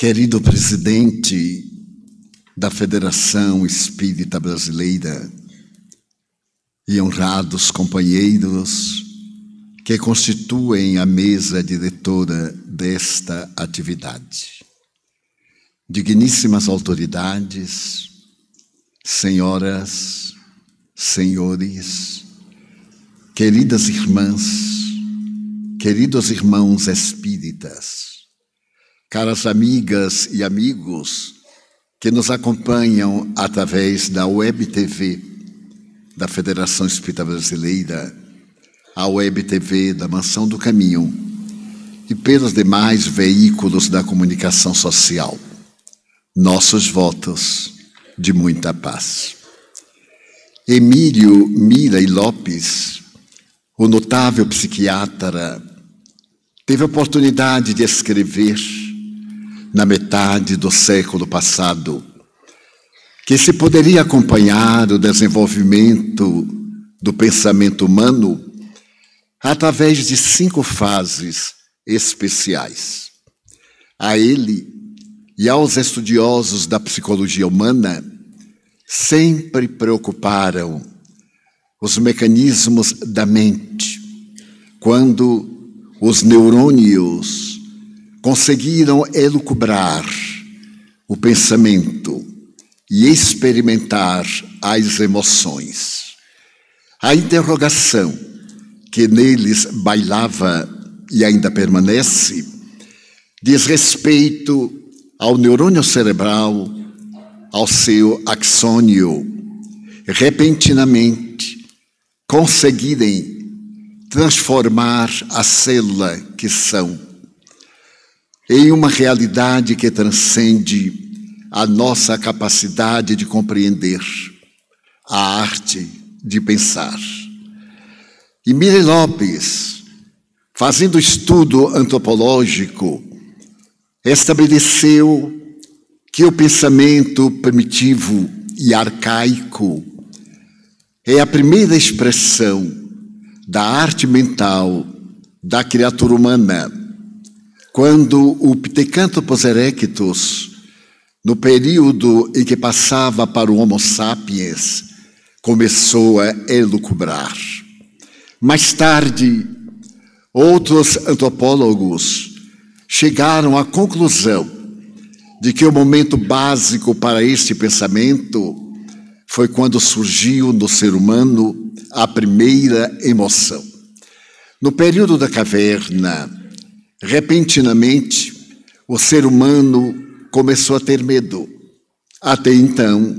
Querido presidente da Federação Espírita Brasileira e honrados companheiros que constituem a mesa diretora desta atividade, digníssimas autoridades, senhoras, senhores, queridas irmãs, queridos irmãos espíritas, caras amigas e amigos que nos acompanham através da Web TV da Federação Espírita Brasileira, a Web TV da Mansão do Caminho e pelos demais veículos da comunicação social. Nossos votos de muita paz. Emílio Mira e Lopes, o notável psiquiatra, teve a oportunidade de escrever na metade do século passado, que se poderia acompanhar o desenvolvimento do pensamento humano através de cinco fases especiais. A ele e aos estudiosos da psicologia humana sempre preocuparam os mecanismos da mente, quando os neurônios conseguiram elucubrar o pensamento e experimentar as emoções. A interrogação que neles bailava e ainda permanece diz respeito ao neurônio cerebral, ao seu axônio, repentinamente conseguirem transformar a célula que são em uma realidade que transcende a nossa capacidade de compreender, a arte de pensar. E Mire Lopes, fazendo estudo antropológico, estabeleceu que o pensamento primitivo e arcaico é a primeira expressão da arte mental da criatura humana quando o Ptecanthropus erectus, no período em que passava para o Homo sapiens, começou a elucubrar. Mais tarde, outros antropólogos chegaram à conclusão de que o momento básico para este pensamento foi quando surgiu no ser humano a primeira emoção. No período da caverna, Repentinamente, o ser humano começou a ter medo. Até então,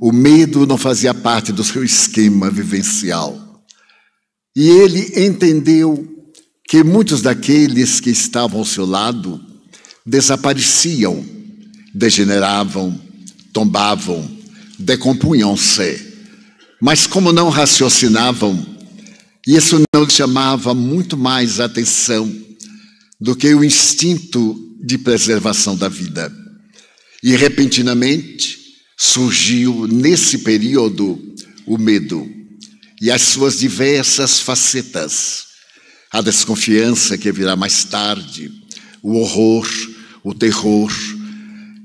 o medo não fazia parte do seu esquema vivencial. E ele entendeu que muitos daqueles que estavam ao seu lado desapareciam, degeneravam, tombavam, decompunham-se. Mas como não raciocinavam, isso não chamava muito mais atenção do que o instinto de preservação da vida. E repentinamente surgiu nesse período o medo e as suas diversas facetas. A desconfiança que virá mais tarde, o horror, o terror,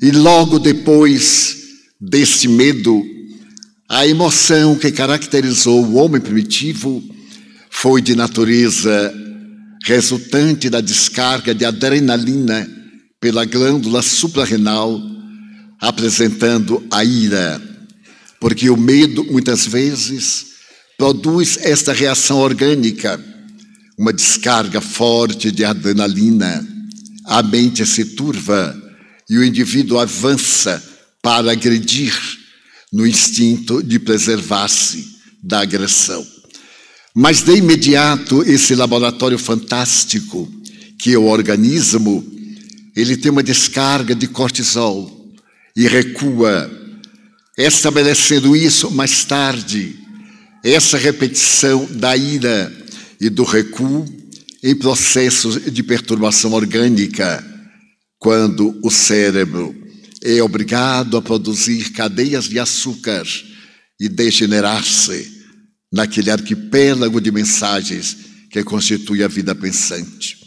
e logo depois desse medo, a emoção que caracterizou o homem primitivo foi de natureza resultante da descarga de adrenalina pela glândula suprarrenal, apresentando a ira, porque o medo muitas vezes produz esta reação orgânica, uma descarga forte de adrenalina, a mente se turva e o indivíduo avança para agredir no instinto de preservar-se da agressão. Mas de imediato esse laboratório fantástico que é o organismo, ele tem uma descarga de cortisol e recua, estabelecendo isso mais tarde, essa repetição da ira e do recuo em processos de perturbação orgânica, quando o cérebro é obrigado a produzir cadeias de açúcar e degenerar-se naquele arquipélago de mensagens que constitui a vida pensante.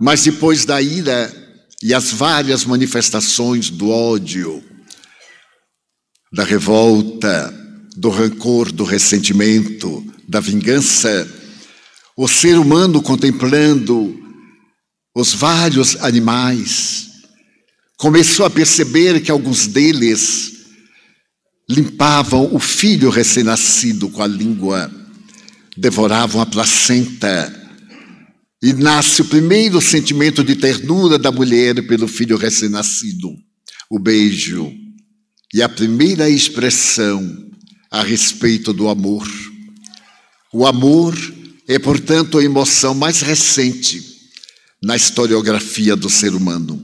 Mas depois da ira, e as várias manifestações do ódio, da revolta, do rancor, do ressentimento, da vingança, o ser humano contemplando os vários animais, começou a perceber que alguns deles limpavam o filho recém-nascido com a língua, devoravam a placenta, e nasce o primeiro sentimento de ternura da mulher pelo filho recém-nascido, o beijo, e a primeira expressão a respeito do amor. O amor é, portanto, a emoção mais recente na historiografia do ser humano.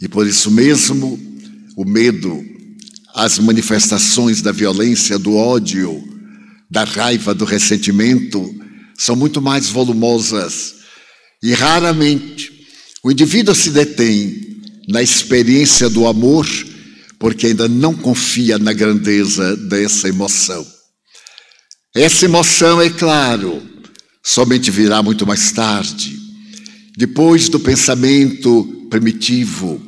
E por isso mesmo, o medo, as manifestações da violência, do ódio, da raiva, do ressentimento, são muito mais volumosas. E raramente o indivíduo se detém na experiência do amor porque ainda não confia na grandeza dessa emoção. Essa emoção, é claro, somente virá muito mais tarde depois do pensamento primitivo,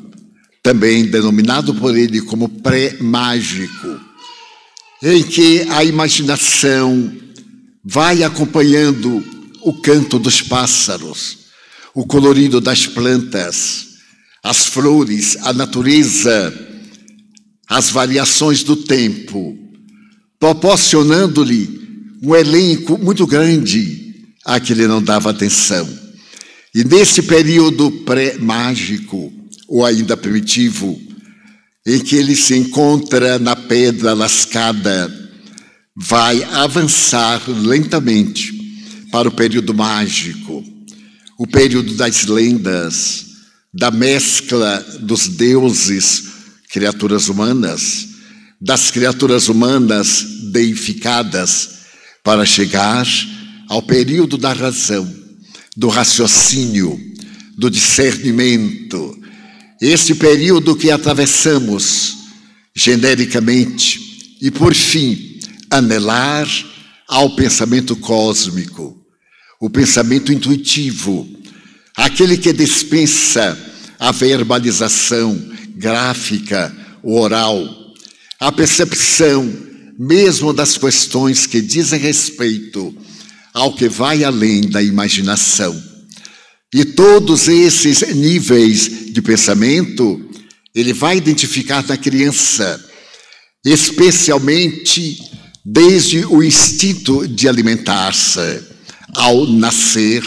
também denominado por ele como pré-mágico, em que a imaginação vai acompanhando o canto dos pássaros, o colorido das plantas, as flores, a natureza, as variações do tempo, proporcionando-lhe um elenco muito grande a que ele não dava atenção. E nesse período pré-mágico, ou ainda primitivo, em que ele se encontra na pedra lascada, vai avançar lentamente para o período mágico, o período das lendas, da mescla dos deuses, criaturas humanas, das criaturas humanas deificadas, para chegar ao período da razão do raciocínio, do discernimento. Este período que atravessamos genericamente e, por fim, anelar ao pensamento cósmico, o pensamento intuitivo, aquele que dispensa a verbalização gráfica, oral, a percepção mesmo das questões que dizem respeito ao que vai além da imaginação. E todos esses níveis de pensamento ele vai identificar na criança, especialmente desde o instinto de alimentar-se, ao nascer,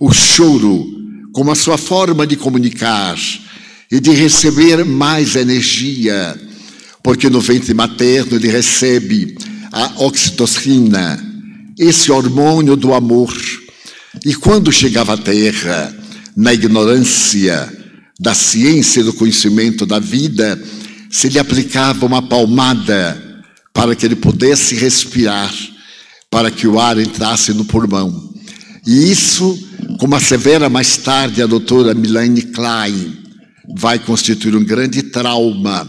o choro como a sua forma de comunicar e de receber mais energia, porque no ventre materno ele recebe a oxitocina, esse hormônio do amor. E quando chegava à Terra, na ignorância da ciência e do conhecimento da vida, se lhe aplicava uma palmada para que ele pudesse respirar, para que o ar entrasse no pulmão. E isso, como assevera mais tarde a doutora Milane Klein, vai constituir um grande trauma,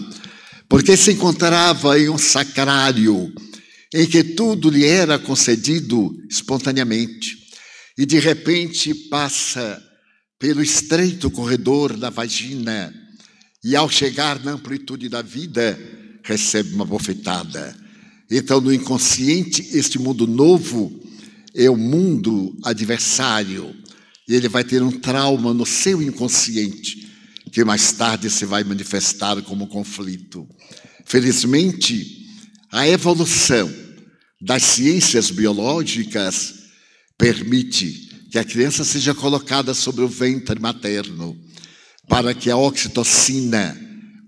porque se encontrava em um sacrário em que tudo lhe era concedido espontaneamente, e de repente passa pelo estreito corredor da vagina e, ao chegar na amplitude da vida, recebe uma bofetada. Então, no inconsciente, este mundo novo é o mundo adversário, e ele vai ter um trauma no seu inconsciente, que mais tarde se vai manifestar como conflito. Felizmente, a evolução das ciências biológicas permite que a criança seja colocada sobre o ventre materno, para que a oxitocina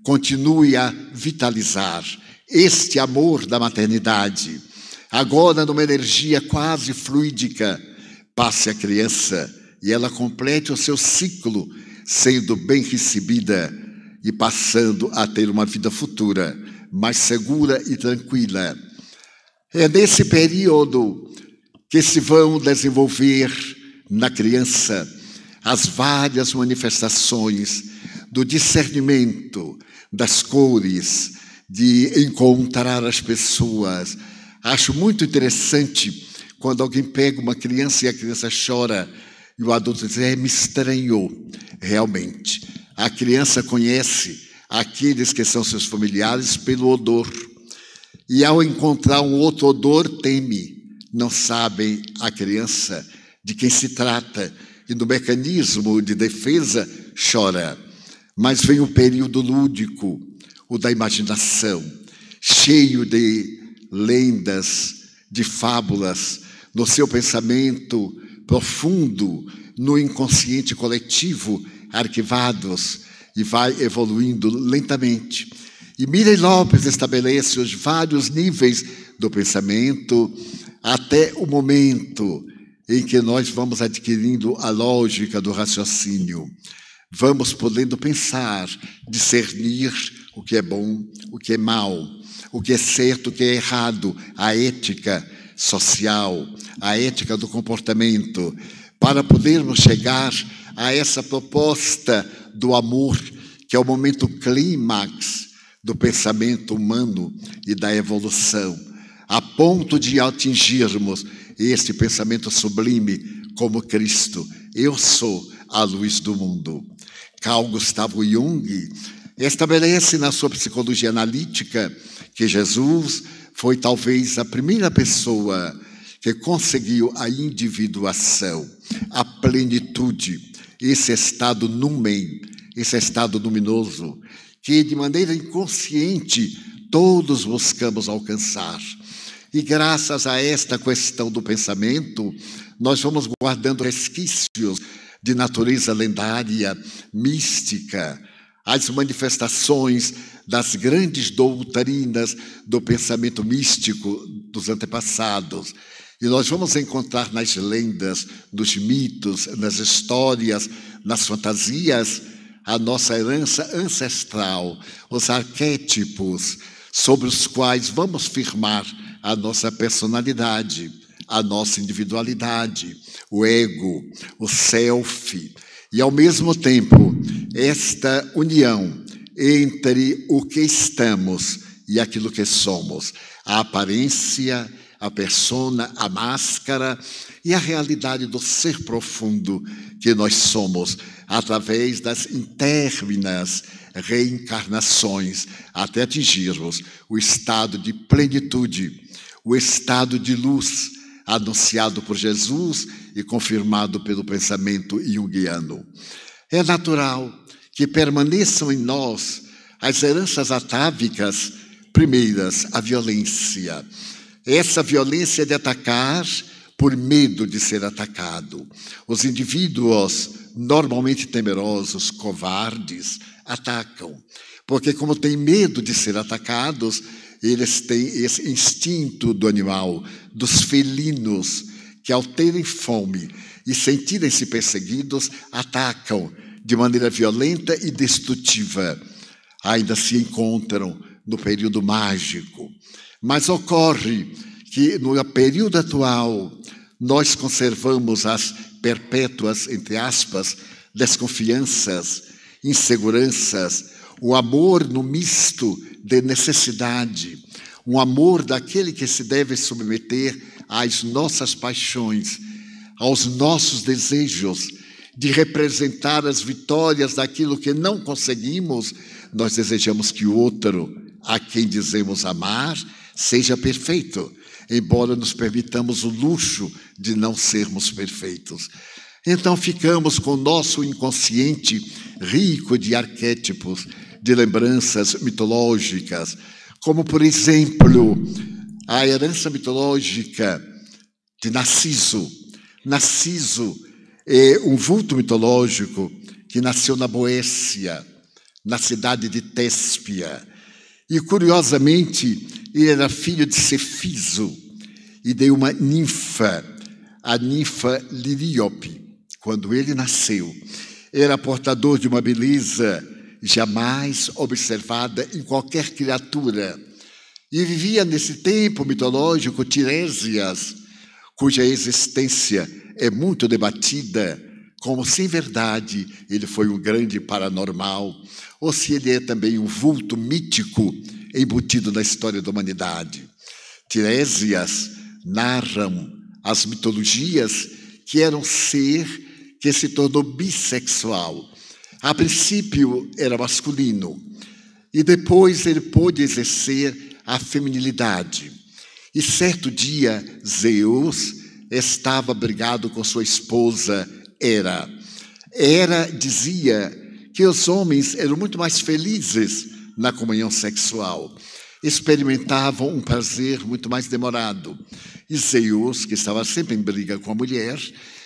continue a vitalizar este amor da maternidade. Agora, numa energia quase fluídica, passe a criança e ela complete o seu ciclo, sendo bem recebida e passando a ter uma vida futura mais segura e tranquila. É nesse período que se vão desenvolver na criança as várias manifestações do discernimento das cores, de encontrar as pessoas. Acho muito interessante quando alguém pega uma criança e a criança chora e o adulto diz: é, me estranhou, realmente. A criança conhece aqueles que são seus familiares pelo odor. E ao encontrar um outro odor, teme. Não sabem a criança de quem se trata e no mecanismo de defesa chora. Mas vem o período lúdico, o da imaginação, cheio de lendas, de fábulas, no seu pensamento profundo, no inconsciente coletivo, arquivados, e vai evoluindo lentamente. E Miriam Lopes estabelece os vários níveis do pensamento até o momento em que nós vamos adquirindo a lógica do raciocínio. Vamos podendo pensar, discernir o que é bom, o que é mal, o que é certo, o que é errado, a ética social, a ética do comportamento, para podermos chegar a essa proposta do amor, que é o momento clímax do pensamento humano e da evolução, a ponto de atingirmos este pensamento sublime como Cristo. Eu sou a luz do mundo. Carl Gustavo Jung estabelece na sua psicologia analítica que Jesus foi talvez a primeira pessoa que conseguiu a individuação, a plenitude, esse estado numen, esse estado luminoso, que de maneira inconsciente todos buscamos alcançar. E graças a esta questão do pensamento, nós vamos guardando resquícios de natureza lendária, mística, as manifestações das grandes doutrinas do pensamento místico dos antepassados. E nós vamos encontrar nas lendas, nos mitos, nas histórias, nas fantasias, a nossa herança ancestral, os arquétipos sobre os quais vamos firmar a nossa personalidade, a nossa individualidade, o ego, o self, e ao mesmo tempo esta união entre o que estamos e aquilo que somos, a aparência, a persona, a máscara e a realidade do ser profundo que nós somos, através das interminas reencarnações, até atingirmos o estado de plenitude, o estado de luz anunciado por Jesus e confirmado pelo pensamento junguiano. É natural que permaneçam em nós as heranças atávicas primeiras, a violência. Essa violência de atacar por medo de ser atacado. Os indivíduos normalmente temerosos, covardes, atacam, porque como têm medo de ser atacados, eles têm esse instinto do animal, dos felinos, que ao terem fome e sentirem-se perseguidos, atacam de maneira violenta e destrutiva. Ainda se encontram no período mágico. Mas ocorre que no período atual nós conservamos as perpétuas, entre aspas, desconfianças, inseguranças, o amor no misto de necessidade, um amor daquele que se deve submeter às nossas paixões, aos nossos desejos de representar as vitórias daquilo que não conseguimos, nós desejamos que o outro, a quem dizemos amar, seja perfeito, embora nos permitamos o luxo de não sermos perfeitos. Então ficamos com o nosso inconsciente rico de arquétipos, de lembranças mitológicas, como, por exemplo, a herança mitológica de Narciso. Narciso é um vulto mitológico que nasceu na Boécia, na cidade de Téspia. E, curiosamente, ele era filho de Cefiso e de uma ninfa, a ninfa Liríope, quando ele nasceu. Era portador de uma beleza jamais observada em qualquer criatura. E vivia nesse tempo mitológico Tiresias, cuja existência é muito debatida, como se em verdade ele foi um grande paranormal, ou se ele é também um vulto mítico embutido na história da humanidade. Tiresias narram as mitologias que era um ser que se tornou bissexual, A princípio era masculino e depois ele pôde exercer a feminilidade. E certo dia, Zeus estava brigado com sua esposa Hera. Hera dizia que os homens eram muito mais felizes na comunhão sexual, experimentavam um prazer muito mais demorado. E Zeus, que estava sempre em briga com a mulher,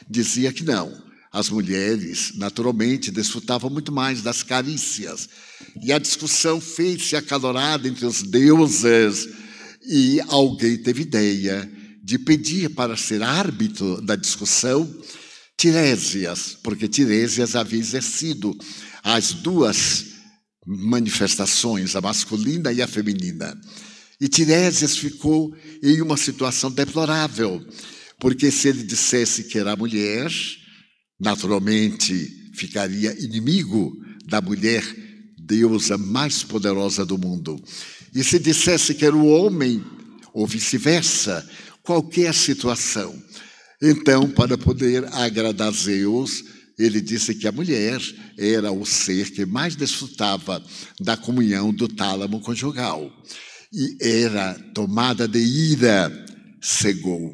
dizia que não. As mulheres, naturalmente, desfrutavam muito mais das carícias. E a discussão fez-se acalorada entre os deuses, e alguém teve ideia de pedir para ser árbitro da discussão Tiresias, porque Tiresias havia exercido as duas manifestações, a masculina e a feminina. E Tiresias ficou em uma situação deplorável, porque se ele dissesse que era mulher, naturalmente ficaria inimigo da mulher deusa mais poderosa do mundo. E se dissesse que era o homem, ou vice-versa, qualquer situação. Então, para poder agradar Zeus, ele disse que a mulher era o ser que mais desfrutava da comunhão do tálamo conjugal. E era tomada de ira, cegou,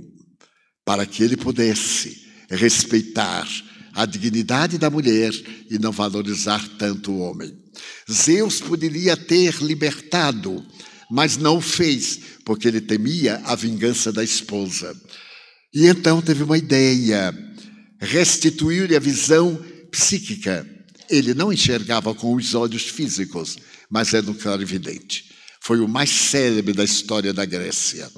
para que ele pudesse respeitar a dignidade da mulher e não valorizar tanto o homem. Zeus poderia ter libertado, mas não fez, porque ele temia a vingança da esposa. E então teve uma ideia, restituir-lhe a visão psíquica. Ele não enxergava com os olhos físicos, mas era um clarividente. Foi o mais célebre da história da Grécia.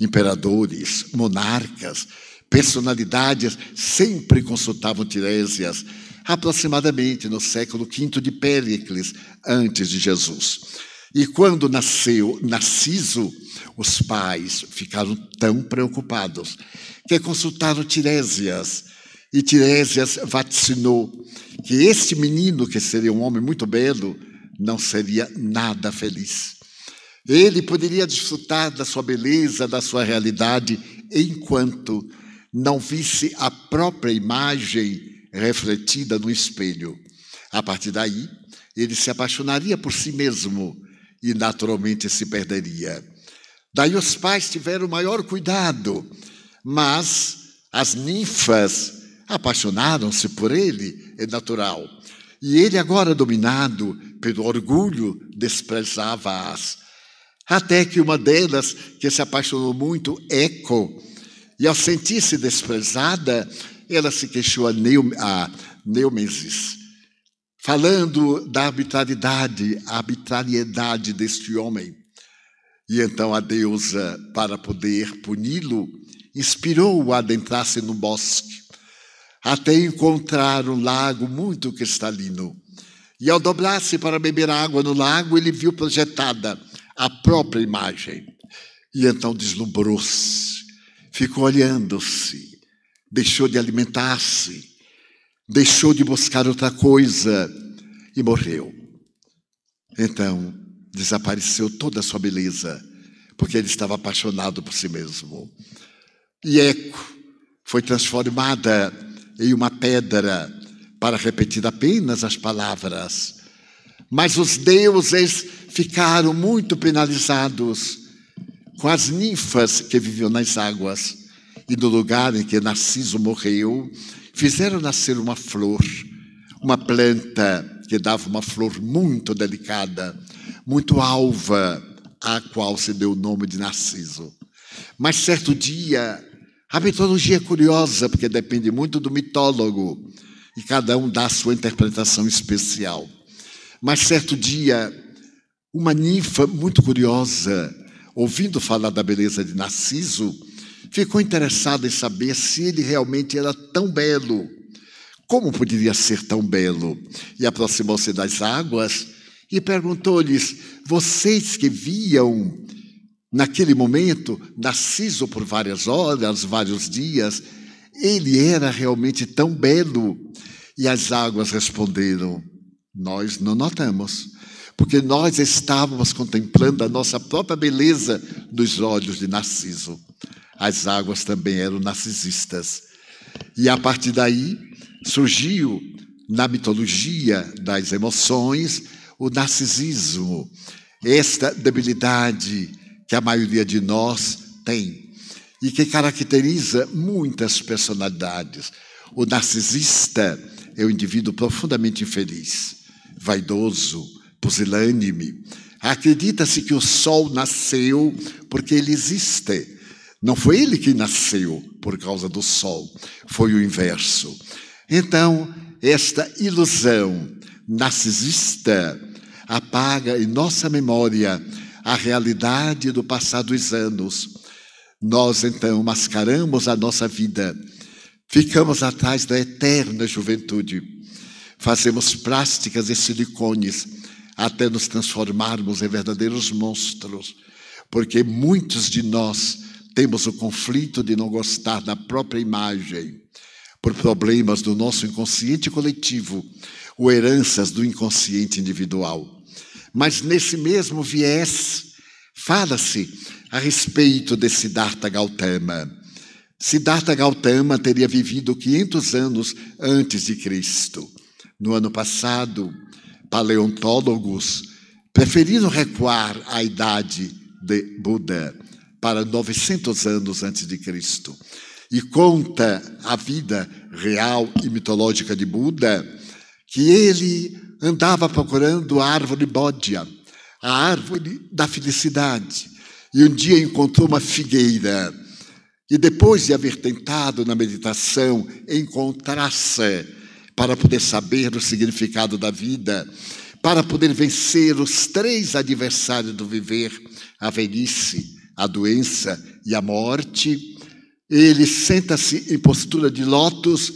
Imperadores, monarcas, personalidades sempre consultavam Tiresias, aproximadamente no século V de Péricles, antes de Jesus. E quando nasceu Narciso, os pais ficaram tão preocupados que consultaram Tiresias. E Tiresias vaticinou que este menino, que seria um homem muito belo, não seria nada feliz. Ele poderia desfrutar da sua beleza, da sua realidade, enquanto não visse a própria imagem refletida no espelho. A partir daí, ele se apaixonaria por si mesmo e naturalmente se perderia. Daí os pais tiveram maior cuidado, mas as ninfas apaixonaram-se por ele, é natural. E ele, agora dominado pelo orgulho, desprezava-as. Até que uma delas, que se apaixonou muito, Eco, e ao sentir-se desprezada, ela se queixou a, Neumesis, falando da arbitrariedade, arbitrariedade deste homem. E então a deusa, para poder puni-lo, inspirou-o a adentrar-se no bosque, até encontrar um lago muito cristalino. E ao dobrar-se para beber água no lago, ele viu projetada a própria imagem. E então deslumbrou-se ficou olhando-se, deixou de alimentar-se, deixou de buscar outra coisa e morreu. Então, desapareceu toda a sua beleza, porque ele estava apaixonado por si mesmo. E Eco foi transformada em uma pedra para repetir apenas as palavras. Mas os deuses ficaram muito penalizados com as ninfas que viviam nas águas. E no lugar em que Narciso morreu, fizeram nascer uma flor, uma planta que dava uma flor muito delicada, muito alva, à qual se deu o nome de Narciso. Mas certo dia, a mitologia é curiosa, porque depende muito do mitólogo, e cada um dá a sua interpretação especial. Mas certo dia, uma ninfa muito curiosa, ouvindo falar da beleza de Narciso, ficou interessado em saber se ele realmente era tão belo. Como poderia ser tão belo? E aproximou-se das águas e perguntou-lhes: Vocês que viam naquele momento Narciso por várias horas, vários dias, ele era realmente tão belo? E as águas responderam: Nós não notamos porque nós estávamos contemplando a nossa própria beleza dos olhos de Narciso. As águas também eram narcisistas. E a partir daí surgiu na mitologia das emoções, o narcisismo, esta debilidade que a maioria de nós tem e que caracteriza muitas personalidades. O narcisista é um indivíduo profundamente infeliz, vaidoso, pusilânime. Acredita-se que o sol nasceu porque ele existe. Não foi ele que nasceu por causa do sol, foi o inverso. Então, esta ilusão narcisista apaga em nossa memória a realidade do passado dos anos. Nós então mascaramos a nossa vida, ficamos atrás da eterna juventude, fazemos plásticas e silicones até nos transformarmos em verdadeiros monstros, porque muitos de nós temos o conflito de não gostar da própria imagem por problemas do nosso inconsciente coletivo ou heranças do inconsciente individual. Mas nesse mesmo viés, fala-se a respeito de Siddhartha Gautama. Siddhartha Gautama teria vivido 500 anos antes de Cristo. No ano passado, paleontólogos preferiram recuar à idade de Buda para 900 anos antes de Cristo. E conta a vida real e mitológica de Buda que ele andava procurando a árvore bódia, a árvore da felicidade. E um dia encontrou uma figueira. E depois de haver tentado na meditação encontrar-se para poder saber o significado da vida, para poder vencer os três adversários do viver, a velhice, a doença e a morte, ele senta-se em postura de lótus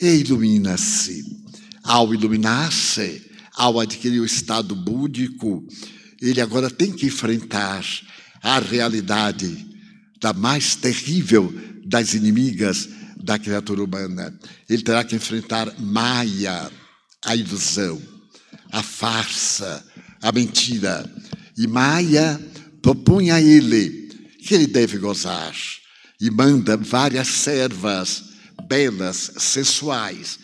e ilumina-se. Ao iluminar-se, ao adquirir o estado búdico, ele agora tem que enfrentar a realidade da mais terrível das inimigas da criatura humana. Ele terá que enfrentar Maia, a ilusão, a farsa, a mentira. E Maia propõe a ele que ele deve gozar e manda várias servas belas, sensuais,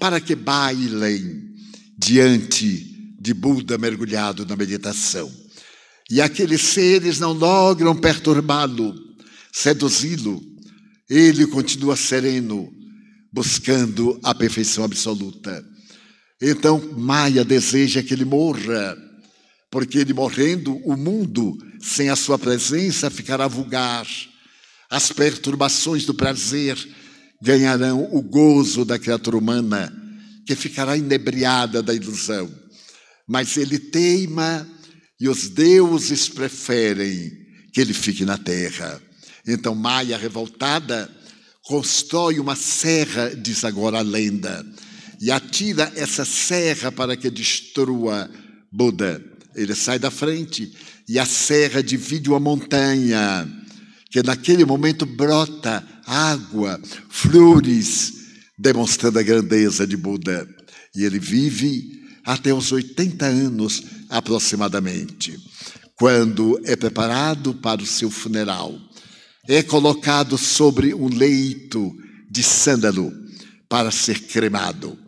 para que bailem diante de Buda mergulhado na meditação. E aqueles seres não logram perturbá-lo, seduzi-lo. Ele continua sereno, buscando a perfeição absoluta. Então, Maia deseja que ele morra, porque ele morrendo, o mundo, sem a sua presença, ficará vulgar. As perturbações do prazer ganharão o gozo da criatura humana, que ficará inebriada da ilusão. Mas ele teima e os deuses preferem que ele fique na terra. Então Maia, revoltada, constrói uma serra, diz agora a lenda, e atira essa serra para que destrua Buda. Ele sai da frente e a serra divide uma montanha, que naquele momento brota água, flores, demonstrando a grandeza de Buda. E ele vive até os 80 anos aproximadamente, quando é preparado para o seu funeral. É colocado sobre um leito de sândalo para ser cremado.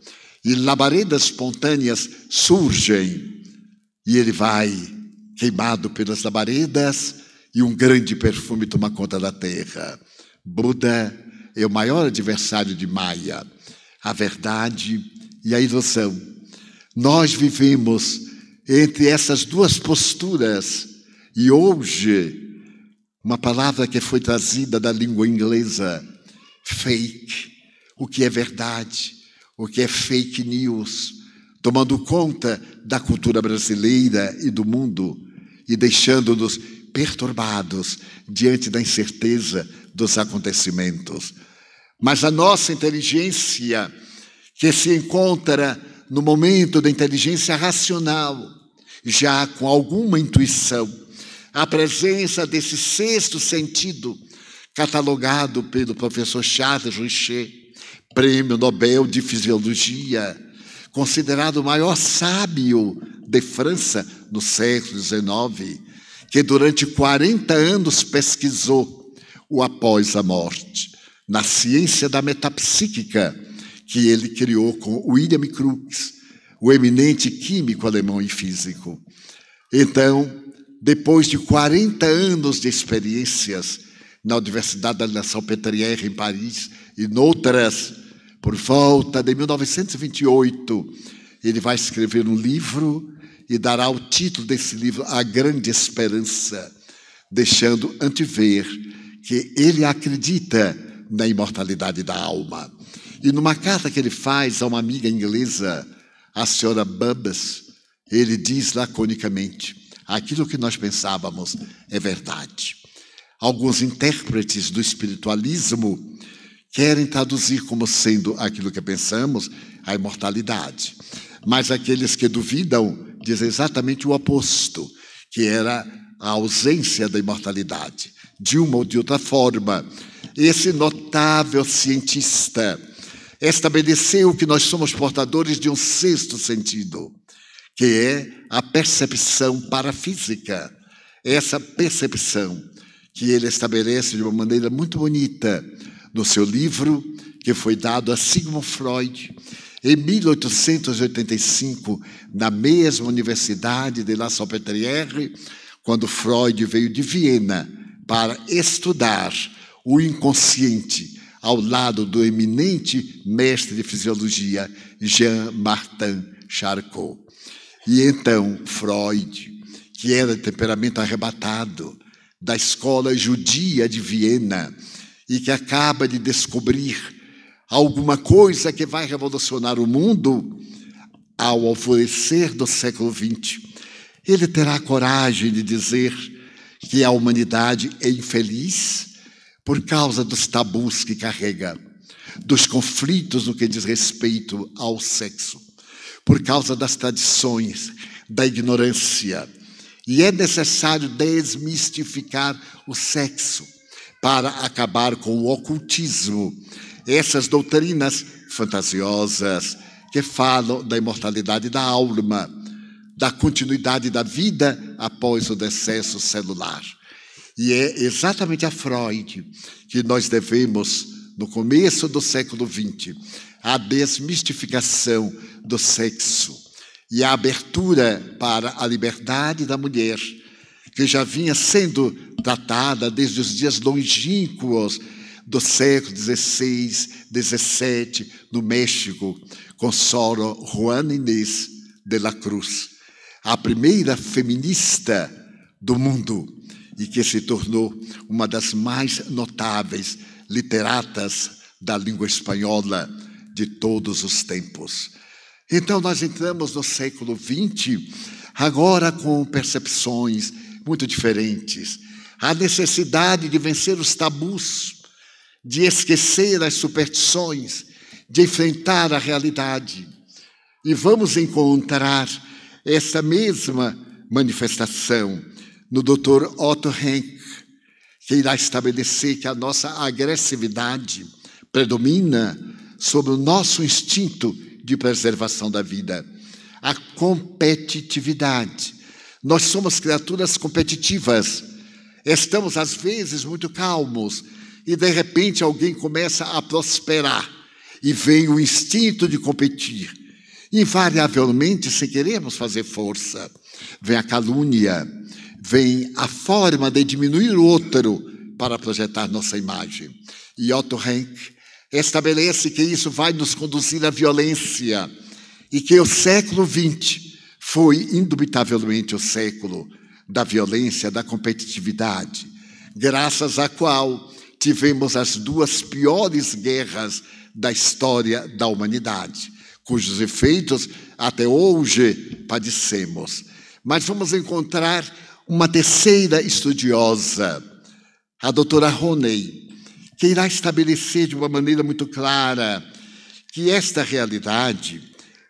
E labaredas espontâneas surgem e ele vai queimado pelas labaredas e um grande perfume toma conta da terra. Buda é o maior adversário de Maya, a verdade e a ilusão. Nós vivemos entre essas duas posturas e hoje, uma palavra que foi trazida da língua inglesa, fake, o que é verdade, o que é fake news, tomando conta da cultura brasileira e do mundo e deixando-nos perturbados diante da incerteza dos acontecimentos. Mas a nossa inteligência, que se encontra no momento da inteligência racional, já com alguma intuição, a presença desse sexto sentido, catalogado pelo professor Charles Richet, prêmio Nobel de Fisiologia, considerado o maior sábio de França no século XIX, que durante 40 anos pesquisou o após a morte, na ciência da metapsíquica, que ele criou com William Crookes, o eminente químico alemão e físico. Então, depois de 40 anos de experiências na Universidade da La Salpêtrière, em Paris, e noutras, por volta de 1928, ele vai escrever um livro e dará o título desse livro A Grande Esperança, deixando antever que ele acredita na imortalidade da alma. E numa carta que ele faz a uma amiga inglesa, a senhora Bubbs, ele diz laconicamente: aquilo que nós pensávamos é verdade. Alguns intérpretes do espiritualismo querem traduzir como sendo aquilo que pensamos a imortalidade. Mas aqueles que duvidam dizem exatamente o oposto, que era a ausência da imortalidade. De uma ou de outra forma, esse notável cientista estabeleceu que nós somos portadores de um sexto sentido, que é a percepção parafísica. Essa percepção que ele estabelece de uma maneira muito bonita no seu livro, que foi dado a Sigmund Freud, em 1885, na mesma Universidade de La Salpêtrière, quando Freud veio de Viena para estudar o inconsciente ao lado do eminente mestre de fisiologia Jean-Martin Charcot. E então Freud, que era de temperamento arrebatado, da escola judia de Viena, e que acaba de descobrir alguma coisa que vai revolucionar o mundo ao alvorecer do século XX, ele terá coragem de dizer que a humanidade é infeliz por causa dos tabus que carrega, dos conflitos no que diz respeito ao sexo, por causa das tradições, da ignorância. E é necessário desmistificar o sexo para acabar com o ocultismo, essas doutrinas fantasiosas que falam da imortalidade da alma, da continuidade da vida após o decesso celular. E é exatamente a Freud que nós devemos, no começo do século XX, a desmistificação do sexo e a abertura para a liberdade da mulher, que já vinha sendo tratada desde os dias longínquos do século XVI, XVII, no México, com Soro Juana Inês de la Cruz, a primeira feminista do mundo e que se tornou uma das mais notáveis literatas da língua espanhola de todos os tempos. Então, nós entramos no século XX, agora com percepções muito diferentes. A necessidade de vencer os tabus, de esquecer as superstições, de enfrentar a realidade. E vamos encontrar essa mesma manifestação no Dr. Otto Henk, que irá estabelecer que a nossa agressividade predomina sobre o nosso instinto de preservação da vida. A competitividade. Nós somos criaturas competitivas. Estamos, às vezes, muito calmos e, de repente, alguém começa a prosperar e vem o instinto de competir. Invariavelmente, se queremos fazer força, vem a calúnia, vem a forma de diminuir o outro para projetar nossa imagem. E Otto Henk estabelece que isso vai nos conduzir à violência e que o século XX foi indubitavelmente o século da violência, da competitividade, graças à qual tivemos as duas piores guerras da história da humanidade, cujos efeitos até hoje padecemos. Mas vamos encontrar uma terceira estudiosa, a doutora Roney, que irá estabelecer de uma maneira muito clara que esta realidade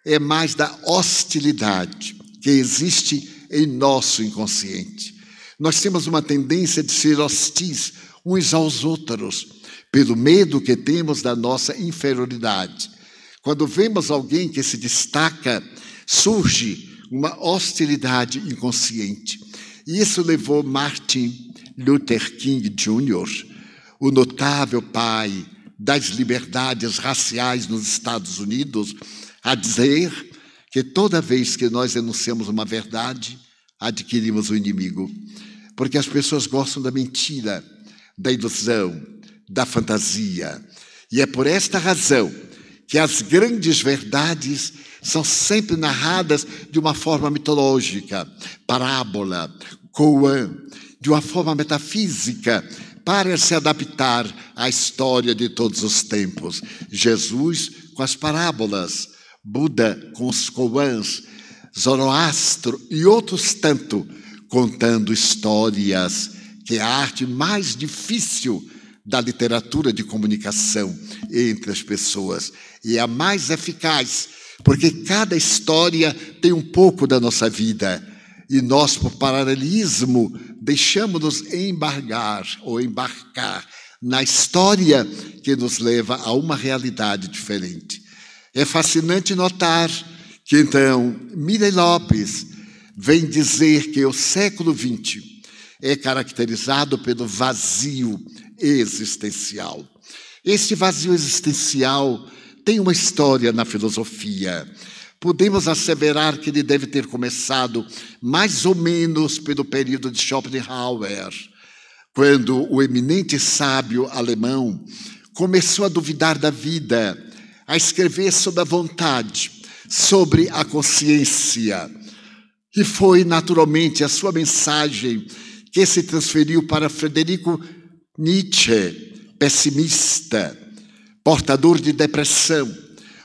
é mais da hostilidade que existe em nosso inconsciente. Nós temos uma tendência de ser hostis uns aos outros, pelo medo que temos da nossa inferioridade. Quando vemos alguém que se destaca, surge uma hostilidade inconsciente. E isso levou Martin Luther King Jr., o notável pai das liberdades raciais nos Estados Unidos, a dizer que toda vez que nós enunciamos uma verdade, adquirimos o um inimigo. Porque as pessoas gostam da mentira, da ilusão, da fantasia. E é por esta razão que as grandes verdades são sempre narradas de uma forma mitológica, parábola, koan, de uma forma metafísica, para se adaptar à história de todos os tempos. Jesus com as parábolas, Buda com os koans, Zoroastro e outros tanto, contando histórias, que é a arte mais difícil da literatura de comunicação entre as pessoas e é a mais eficaz, porque cada história tem um pouco da nossa vida e nós, por paralelismo, deixamos-nos embargar ou embarcar na história que nos leva a uma realidade diferente. É fascinante notar que então Mirei Lopes vem dizer que o século XX é caracterizado pelo vazio existencial. Este vazio existencial tem uma história na filosofia. Podemos asseverar que ele deve ter começado mais ou menos pelo período de Schopenhauer, quando o eminente sábio alemão começou a duvidar da vida, a escrever sobre a vontade, sobre a consciência. E foi naturalmente a sua mensagem que se transferiu para Frederico Nietzsche, pessimista, portador de depressão,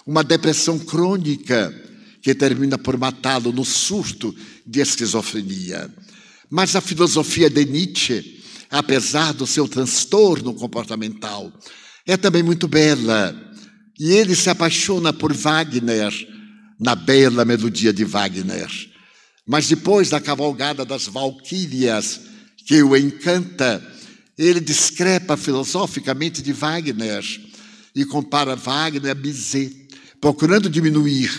uma depressão crônica que termina por matá-lo no surto de esquizofrenia. Mas a filosofia de Nietzsche, apesar do seu transtorno comportamental, é também muito bela. E ele se apaixona por Wagner, na bela melodia de Wagner. Mas depois da cavalgada das valquírias, que o encanta, ele discrepa filosoficamente de Wagner e compara Wagner a Bizet, procurando diminuir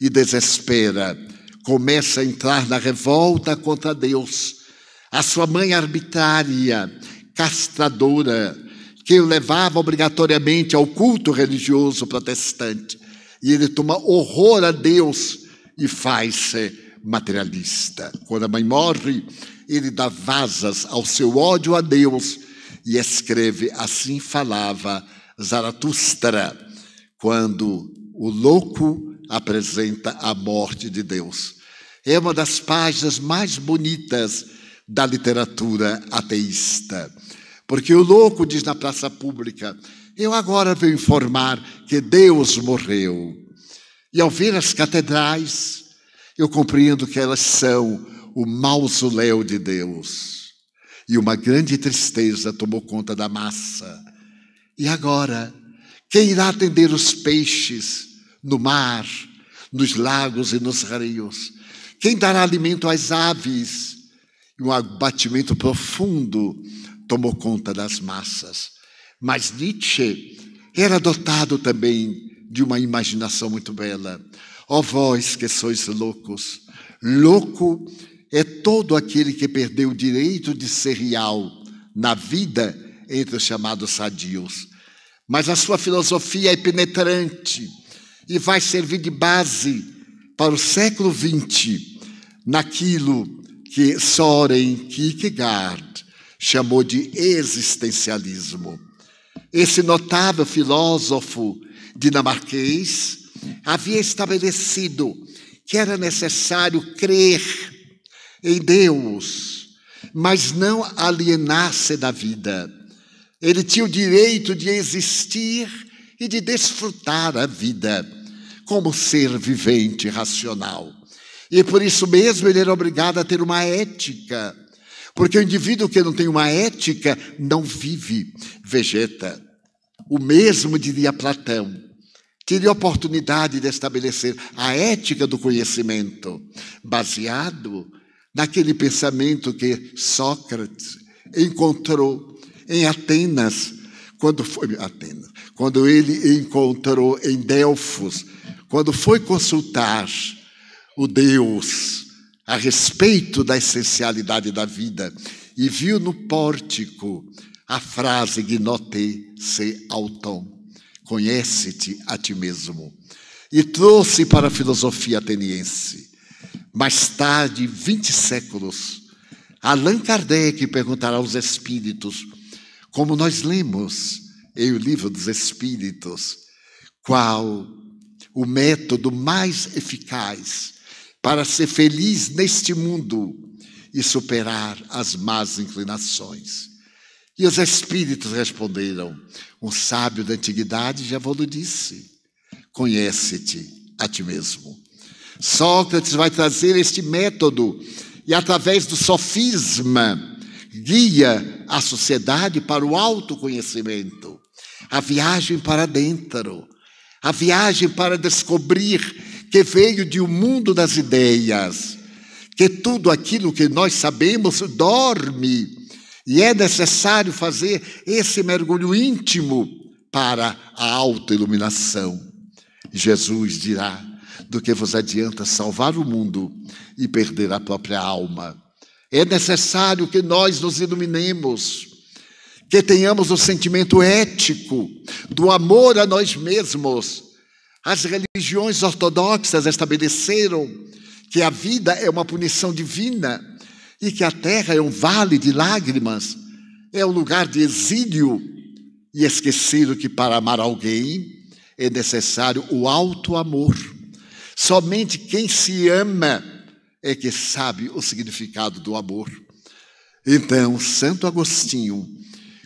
e desespera. Começa a entrar na revolta contra Deus. A sua mãe arbitrária, castradora, que o levava obrigatoriamente ao culto religioso protestante. E ele toma horror a Deus e faz-se materialista. Quando a mãe morre, ele dá vasas ao seu ódio a Deus e escreve: Assim falava Zaratustra, quando o louco apresenta a morte de Deus. É uma das páginas mais bonitas da literatura ateísta. Porque o louco diz na praça pública: Eu agora venho informar que Deus morreu. E ao ver as catedrais, eu compreendo que elas são o mausoléu de Deus. E uma grande tristeza tomou conta da massa. E agora, quem irá atender os peixes no mar, nos lagos e nos rios? Quem dará alimento às aves? E um abatimento profundo tomou conta das massas. Mas Nietzsche era dotado também de uma imaginação muito bela. Ó oh, vós que sois loucos, louco é todo aquele que perdeu o direito de ser real na vida entre os chamados sadios. Mas a sua filosofia é penetrante e vai servir de base para o século XX naquilo que Soren Kierkegaard chamou de existencialismo. Esse notável filósofo dinamarquês havia estabelecido que era necessário crer em Deus, mas não alienar-se da vida. Ele tinha o direito de existir e de desfrutar a vida como ser vivente racional. E por isso mesmo ele era obrigado a ter uma ética, porque o indivíduo que não tem uma ética não vive, vegeta. O mesmo diria Platão. Teria oportunidade de estabelecer a ética do conhecimento, baseado naquele pensamento que Sócrates encontrou em Atenas, quando foi Atenas, quando ele encontrou em Delfos, quando foi consultar o Deus a respeito da essencialidade da vida e viu no pórtico a frase gnote se auton, conhece-te a ti mesmo, e trouxe para a filosofia ateniense. Mais tarde, 20 séculos, Allan Kardec perguntará aos espíritos, como nós lemos em o livro dos espíritos, qual o método mais eficaz para ser feliz neste mundo e superar as más inclinações. E os espíritos responderam: Um sábio da antiguidade já vos disse: Conhece-te a ti mesmo. Sócrates vai trazer este método e, através do sofisma, guia a sociedade para o autoconhecimento, a viagem para dentro, a viagem para descobrir que veio de um mundo das ideias, que tudo aquilo que nós sabemos dorme e é necessário fazer esse mergulho íntimo para a autoiluminação. Jesus dirá: do que vos adianta salvar o mundo e perder a própria alma. É necessário que nós nos iluminemos, que tenhamos o sentimento ético do amor a nós mesmos. As religiões ortodoxas estabeleceram que a vida é uma punição divina e que a terra é um vale de lágrimas, é um lugar de exílio, e esqueceram que para amar alguém é necessário o alto amor. Somente quem se ama é que sabe o significado do amor. Então, Santo Agostinho,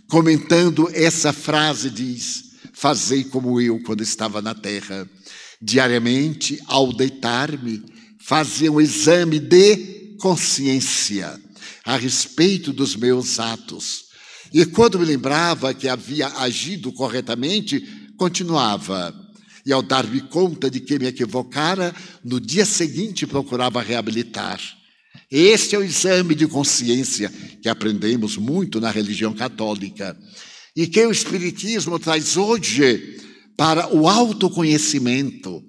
comentando essa frase, diz: Fazei como eu quando estava na terra. Diariamente, ao deitar-me, fazia um exame de consciência a respeito dos meus atos. E quando me lembrava que havia agido corretamente, continuava e ao dar-me conta de que me equivocara, no dia seguinte procurava reabilitar. Este é o exame de consciência que aprendemos muito na religião católica e que o Espiritismo traz hoje para o autoconhecimento,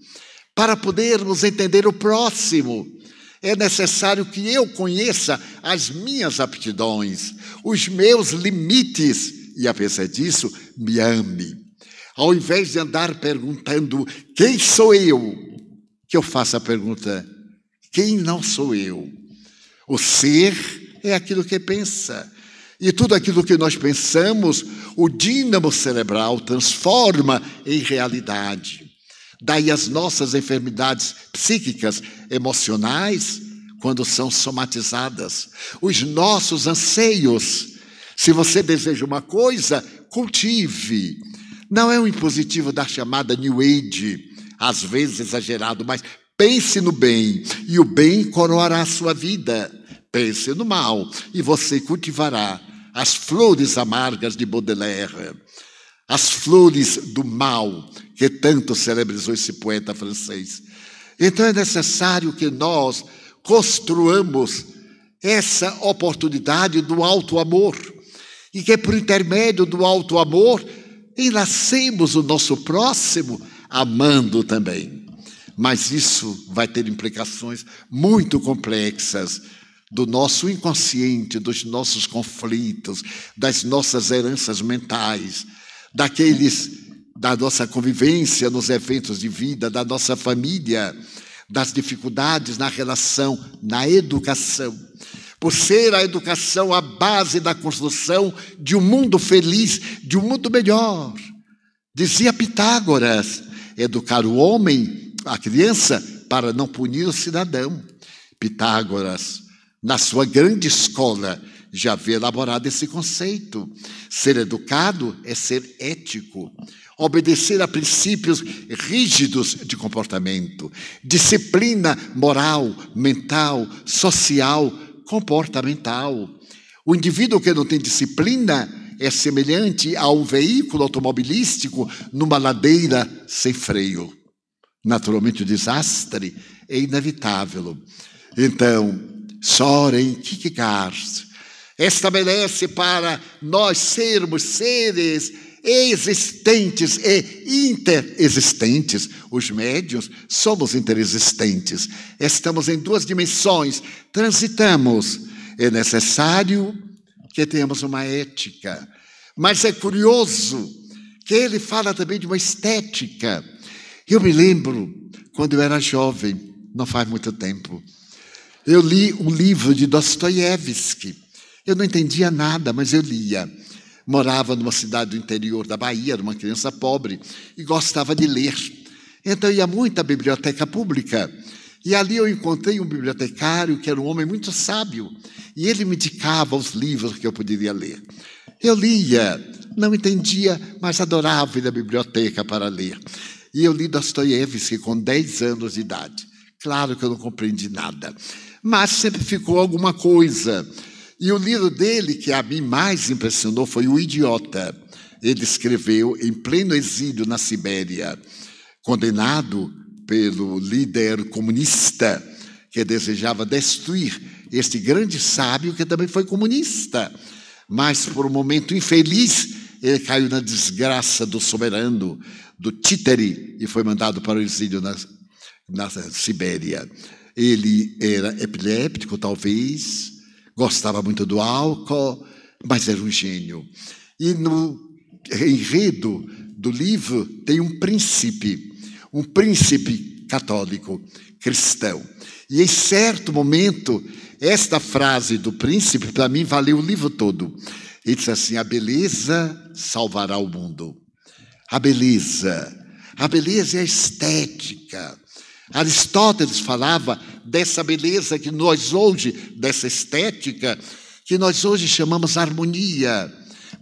para podermos entender o próximo. É necessário que eu conheça as minhas aptidões, os meus limites e, apesar disso, me ame. Ao invés de andar perguntando quem sou eu, que eu faça a pergunta: quem não sou eu? O ser é aquilo que pensa. E tudo aquilo que nós pensamos, o dínamo cerebral transforma em realidade. Daí as nossas enfermidades psíquicas, emocionais, quando são somatizadas. Os nossos anseios. Se você deseja uma coisa, cultive. Não é um impositivo da chamada New Age, às vezes exagerado, mas pense no bem, e o bem coroará a sua vida. Pense no mal, e você cultivará as flores amargas de Baudelaire, as flores do mal, que tanto celebrizou esse poeta francês. Então é necessário que nós construamos essa oportunidade do alto amor, e que por intermédio do alto amor enlacemos o nosso próximo amando também. Mas isso vai ter implicações muito complexas do nosso inconsciente, dos nossos conflitos, das nossas heranças mentais, daqueles da nossa convivência nos eventos de vida, da nossa família, das dificuldades na relação, na educação por ser a educação a base da construção de um mundo feliz, de um mundo melhor. Dizia Pitágoras: educar o homem, a criança, para não punir o cidadão. Pitágoras, na sua grande escola, já havia elaborado esse conceito. Ser educado é ser ético, obedecer a princípios rígidos de comportamento, disciplina moral, mental, social, comportamental. O indivíduo que não tem disciplina é semelhante a um veículo automobilístico numa ladeira sem freio. Naturalmente, o desastre é inevitável. Então, Soren Kierkegaard estabelece para nós sermos seres existentes e interexistentes. Os médios somos interexistentes. Estamos em duas dimensões, transitamos. É necessário que tenhamos uma ética, Mas é curioso que ele fala também de uma estética. Eu me lembro, quando eu era jovem, não faz muito tempo, eu li um livro de Dostoiévski. Eu não entendia nada, mas eu lia. Morava numa cidade do interior da Bahia, era uma criança pobre e gostava de ler. Então ia muito à biblioteca pública. E ali eu encontrei um bibliotecário que era um homem muito sábio. E ele me indicava os livros que eu poderia ler. Eu lia, não entendia, mas adorava ir à biblioteca para ler. E eu li Dostoiévski com 10 anos de idade. Claro que eu não compreendi nada, mas sempre ficou alguma coisa. E o livro dele que a mim mais impressionou foi O Idiota. Ele escreveu em pleno exílio na Sibéria, condenado pelo líder comunista que desejava destruir este grande sábio que também foi comunista. Mas por um momento infeliz, ele caiu na desgraça do soberano, do títere, e foi mandado para o exílio na, na Sibéria. Ele era epiléptico, talvez, gostava muito do álcool, mas era um gênio. E no enredo do livro tem um príncipe, um príncipe católico, cristão. E em certo momento, esta frase do príncipe, para mim, valeu o livro todo. Ele disse assim: a beleza salvará o mundo. A beleza. A beleza é a estética. Aristóteles falava dessa beleza que nós hoje, dessa estética, que nós hoje chamamos harmonia,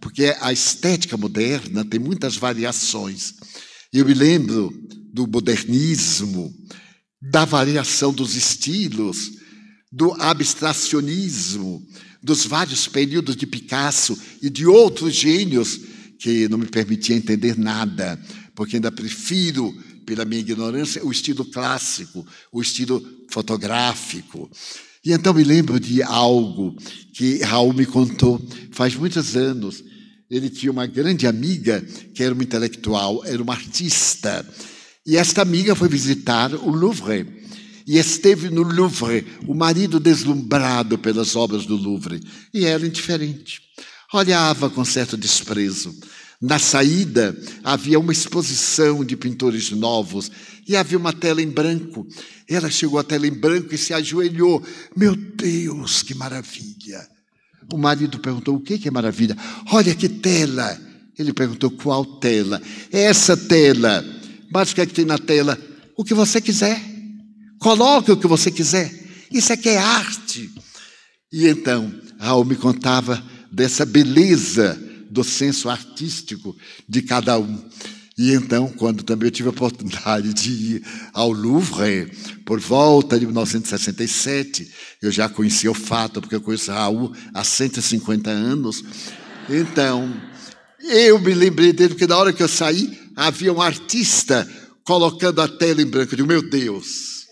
porque a estética moderna tem muitas variações. Eu me lembro do modernismo, da variação dos estilos, do abstracionismo, dos vários períodos de Picasso e de outros gênios que não me permitia entender nada, porque ainda prefiro pela minha ignorância, o estilo clássico, o estilo fotográfico. E então me lembro de algo que Raul me contou faz muitos anos. Ele tinha uma grande amiga que era uma intelectual, era uma artista. E esta amiga foi visitar o Louvre. E esteve no Louvre, o marido deslumbrado pelas obras do Louvre. E ela indiferente. Olhava com certo desprezo. Na saída havia uma exposição de pintores novos e havia uma tela em branco. Ela chegou à tela em branco e se ajoelhou. Meu Deus, que maravilha! O marido perguntou: O que é maravilha? Olha que tela! Ele perguntou: Qual tela? Essa tela. Mas o que é que tem na tela? O que você quiser. Coloque o que você quiser. Isso aqui é arte. E então, Raul me contava dessa beleza do senso artístico de cada um. E então, quando também eu tive a oportunidade de ir ao Louvre, por volta de 1967, eu já conhecia o fato, porque eu conheço Raul há 150 anos. Então, eu me lembrei dele, porque na hora que eu saí, havia um artista colocando a tela em branco. Eu digo, meu Deus!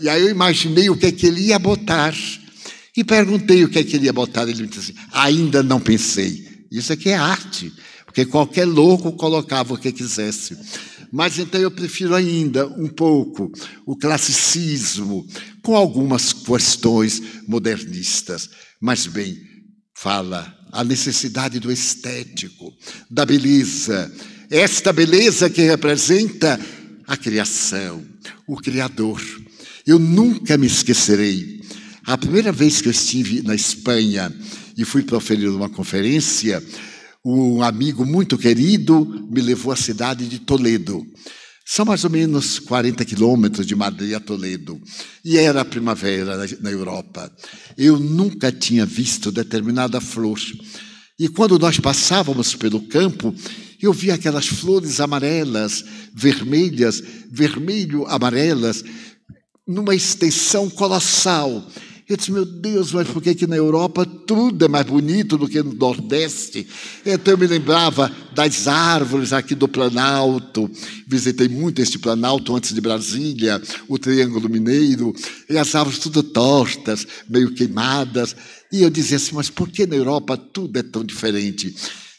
E aí eu imaginei o que é que ele ia botar. E perguntei o que é que ele ia botar. Ele me disse assim, ainda não pensei. Isso aqui é arte, porque qualquer louco colocava o que quisesse. Mas então eu prefiro ainda um pouco o classicismo, com algumas questões modernistas. Mas bem, fala a necessidade do estético, da beleza. Esta beleza que representa a criação, o Criador. Eu nunca me esquecerei. A primeira vez que eu estive na Espanha, e fui proferir uma conferência, um amigo muito querido me levou à cidade de Toledo. São mais ou menos 40 quilômetros de Madrid a Toledo. E era a primavera na Europa. Eu nunca tinha visto determinada flor. E quando nós passávamos pelo campo, eu via aquelas flores amarelas, vermelhas, vermelho-amarelas, numa extensão colossal. Eu disse, meu Deus, mas por que, que na Europa tudo é mais bonito do que no Nordeste? Então eu me lembrava das árvores aqui do Planalto. Visitei muito este Planalto antes de Brasília, o Triângulo Mineiro, e as árvores tudo tortas, meio queimadas. E eu dizia assim, mas por que na Europa tudo é tão diferente?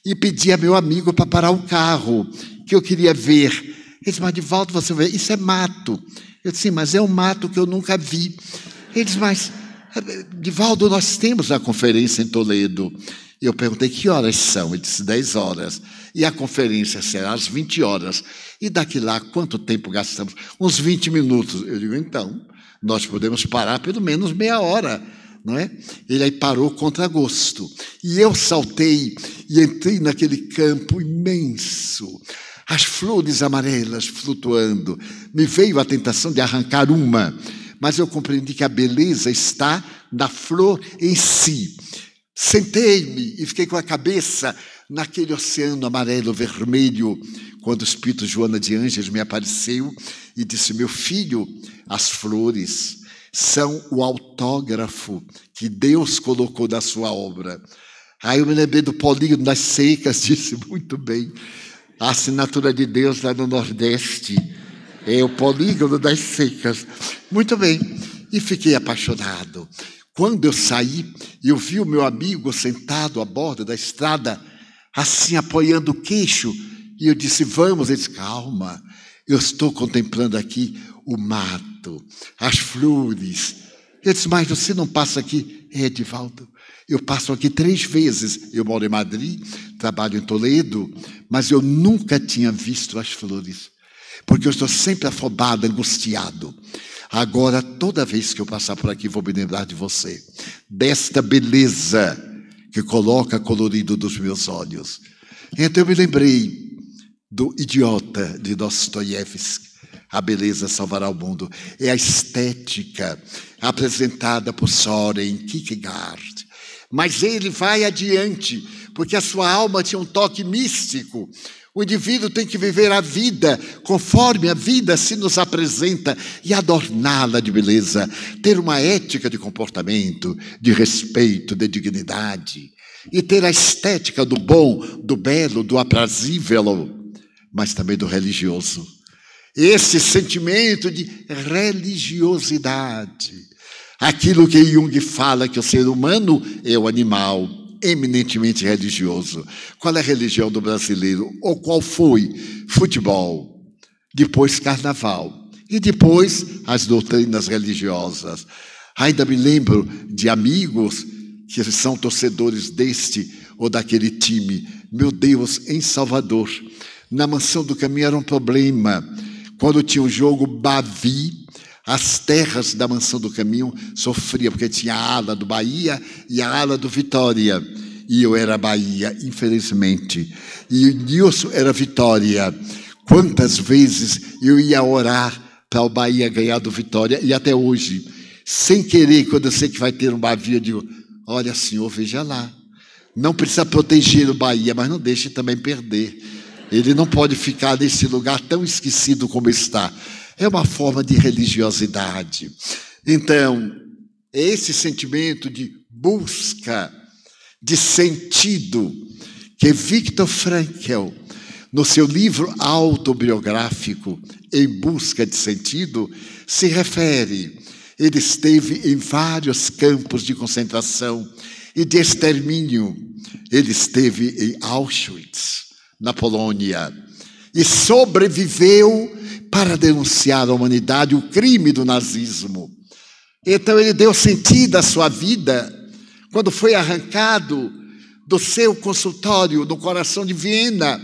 E pedi a meu amigo para parar o carro, que eu queria ver. Ele disse, mas de volta você vê, isso é mato. Eu disse, mas é um mato que eu nunca vi. Ele disse, mas Divaldo, nós temos a conferência em Toledo. Eu perguntei que horas são. Ele disse 10 horas. E a conferência será às 20 horas. E daqui lá, quanto tempo gastamos? Uns 20 minutos. Eu digo, então, nós podemos parar pelo menos meia hora. Não é? Ele aí parou contra gosto. E eu saltei e entrei naquele campo imenso. As flores amarelas flutuando. Me veio a tentação de arrancar uma, mas eu compreendi que a beleza está na flor em si. Sentei-me e fiquei com a cabeça naquele oceano amarelo-vermelho, quando o Espírito Joana de Anjos me apareceu e disse: Meu filho, as flores são o autógrafo que Deus colocou na sua obra. Aí eu me lembrei do Polígono das Secas, disse muito bem. A assinatura de Deus lá no Nordeste é o Polígono das Secas. Muito bem. E fiquei apaixonado. Quando eu saí, eu vi o meu amigo sentado à borda da estrada, assim apoiando o queixo, e eu disse: Vamos. Ele disse: Calma, eu estou contemplando aqui o mato, as flores. Eu disse: Mas você não passa aqui? É, Edivaldo, eu passo aqui três vezes. Eu moro em Madrid, trabalho em Toledo, mas eu nunca tinha visto as flores, porque eu estou sempre afobado, angustiado. Agora, toda vez que eu passar por aqui, vou me lembrar de você, desta beleza que coloca colorido dos meus olhos. Então eu me lembrei do idiota de Dostoiévski. A beleza salvará o mundo. É a estética apresentada por Soren Kierkegaard. Mas ele vai adiante, porque a sua alma tinha um toque místico, o indivíduo tem que viver a vida conforme a vida se nos apresenta e adorná-la de beleza, ter uma ética de comportamento, de respeito, de dignidade, e ter a estética do bom, do belo, do aprazível, mas também do religioso. Esse sentimento de religiosidade, aquilo que Jung fala que o ser humano é o animal eminentemente religioso. Qual é a religião do brasileiro? Ou qual foi? Futebol, depois carnaval e depois as doutrinas religiosas. Ainda me lembro de amigos que são torcedores deste ou daquele time. Meu Deus, em Salvador, na Mansão do Caminho era um problema. Quando tinha o jogo Bavi, as terras da Mansão do Caminho sofriam, porque tinha a ala do Bahia e a ala do Vitória. E eu era Bahia, infelizmente. E o Nilson era Vitória. Quantas vezes eu ia orar para o Bahia ganhar do Vitória, e até hoje, sem querer, quando eu sei que vai ter um Bahia, eu digo: olha, senhor, veja lá. Não precisa proteger o Bahia, mas não deixe também perder. Ele não pode ficar nesse lugar tão esquecido como está. É uma forma de religiosidade. Então, é esse sentimento de busca de sentido que Viktor Frankl, no seu livro autobiográfico Em Busca de Sentido, se refere. Ele esteve em vários campos de concentração e de extermínio. Ele esteve em Auschwitz, na Polônia, e sobreviveu para denunciar à humanidade o crime do nazismo. Então ele deu sentido à sua vida quando foi arrancado do seu consultório no coração de Viena,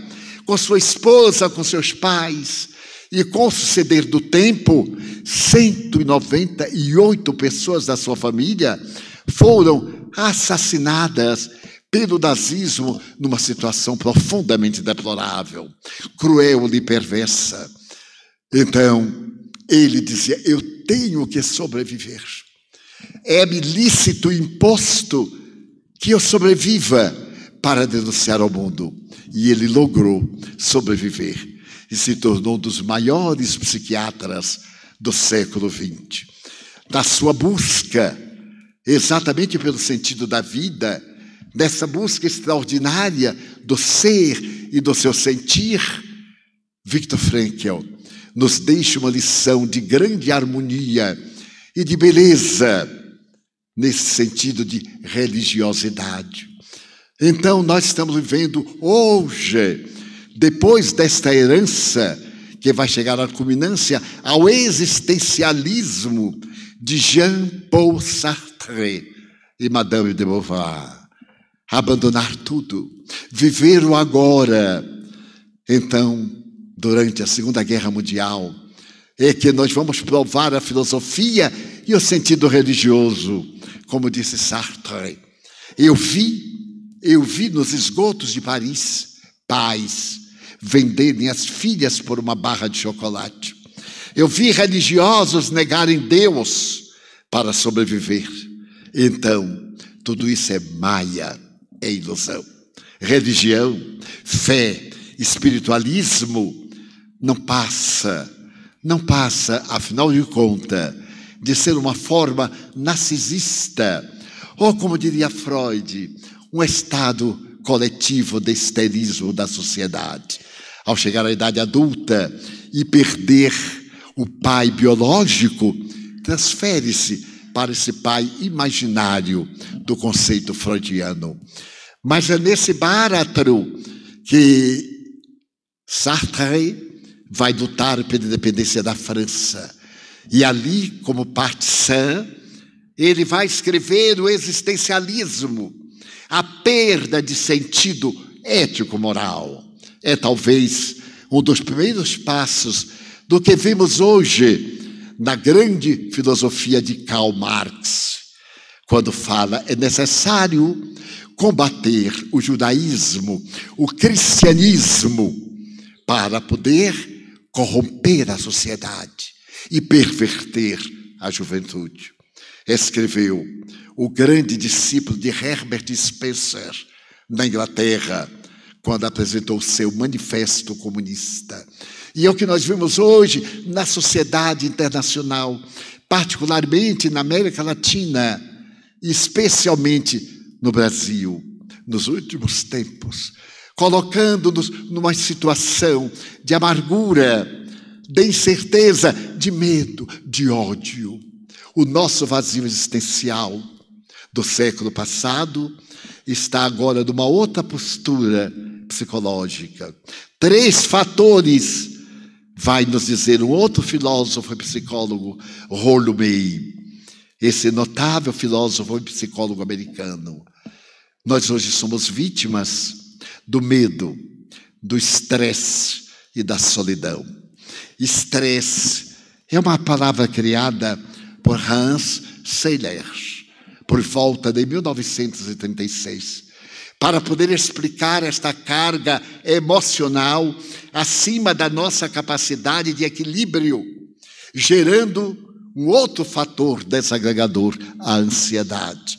com sua esposa, com seus pais, e com o suceder do tempo, 198 pessoas da sua família foram assassinadas pelo nazismo numa situação profundamente deplorável, cruel e perversa. Então, ele dizia: Eu tenho que sobreviver. É-me lícito imposto que eu sobreviva para denunciar ao mundo. E ele logrou sobreviver e se tornou um dos maiores psiquiatras do século XX. Da sua busca, exatamente pelo sentido da vida, dessa busca extraordinária do ser e do seu sentir, Viktor Frankl nos deixa uma lição de grande harmonia e de beleza nesse sentido de religiosidade. Então, nós estamos vivendo hoje, depois desta herança, que vai chegar à culminância, ao existencialismo de Jean-Paul Sartre e Madame de Beauvoir. abandonar tudo, viver o agora. Então, durante a Segunda Guerra Mundial, é que nós vamos provar a filosofia e o sentido religioso, como disse Sartre. Eu vi, eu vi nos esgotos de Paris pais venderem as filhas por uma barra de chocolate. Eu vi religiosos negarem Deus para sobreviver. Então, tudo isso é maia, é ilusão. Religião, fé, espiritualismo não passa não passa, afinal de contas, de ser uma forma narcisista, ou como diria Freud, um estado coletivo de esterismo da sociedade. Ao chegar à idade adulta e perder o pai biológico, transfere-se para esse pai imaginário do conceito freudiano. Mas é nesse báratro que Sartre vai lutar pela independência da França. E ali, como partisan, ele vai escrever o existencialismo, a perda de sentido ético-moral. É talvez um dos primeiros passos do que vemos hoje na grande filosofia de Karl Marx, quando fala é necessário combater o judaísmo, o cristianismo, para poder corromper a sociedade e perverter a juventude. Escreveu o grande discípulo de Herbert Spencer na Inglaterra, quando apresentou seu manifesto comunista. E é o que nós vemos hoje na sociedade internacional, particularmente na América Latina, especialmente no Brasil, nos últimos tempos colocando-nos numa situação de amargura, de incerteza, de medo, de ódio. O nosso vazio existencial do século passado está agora numa outra postura psicológica. Três fatores, vai nos dizer um outro filósofo e psicólogo, Rollo May, esse notável filósofo e psicólogo americano. Nós hoje somos vítimas do medo, do estresse e da solidão. Estresse é uma palavra criada por Hans Seiler, por volta de 1936, para poder explicar esta carga emocional acima da nossa capacidade de equilíbrio, gerando um outro fator desagregador, a ansiedade.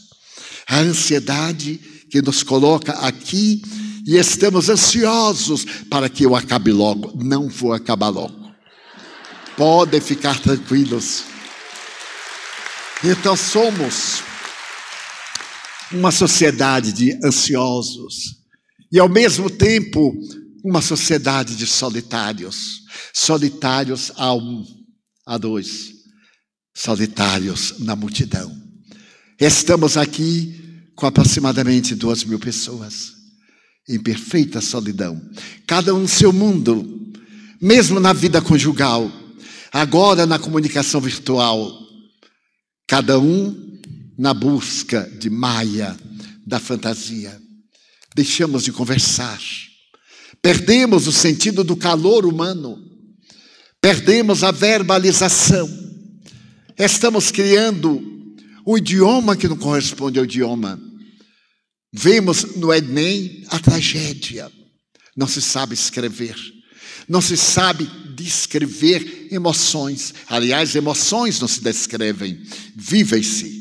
A ansiedade que nos coloca aqui e estamos ansiosos para que eu acabe logo. Não vou acabar logo. Podem ficar tranquilos. Então somos uma sociedade de ansiosos e ao mesmo tempo uma sociedade de solitários. Solitários a um, a dois, solitários na multidão. Estamos aqui com aproximadamente duas mil pessoas em perfeita solidão, cada um seu mundo, mesmo na vida conjugal, agora na comunicação virtual, cada um na busca de Maia, da fantasia. Deixamos de conversar, perdemos o sentido do calor humano, perdemos a verbalização, estamos criando o idioma que não corresponde ao idioma Vemos no Enem a tragédia. Não se sabe escrever. Não se sabe descrever emoções. Aliás, emoções não se descrevem, vivem-se.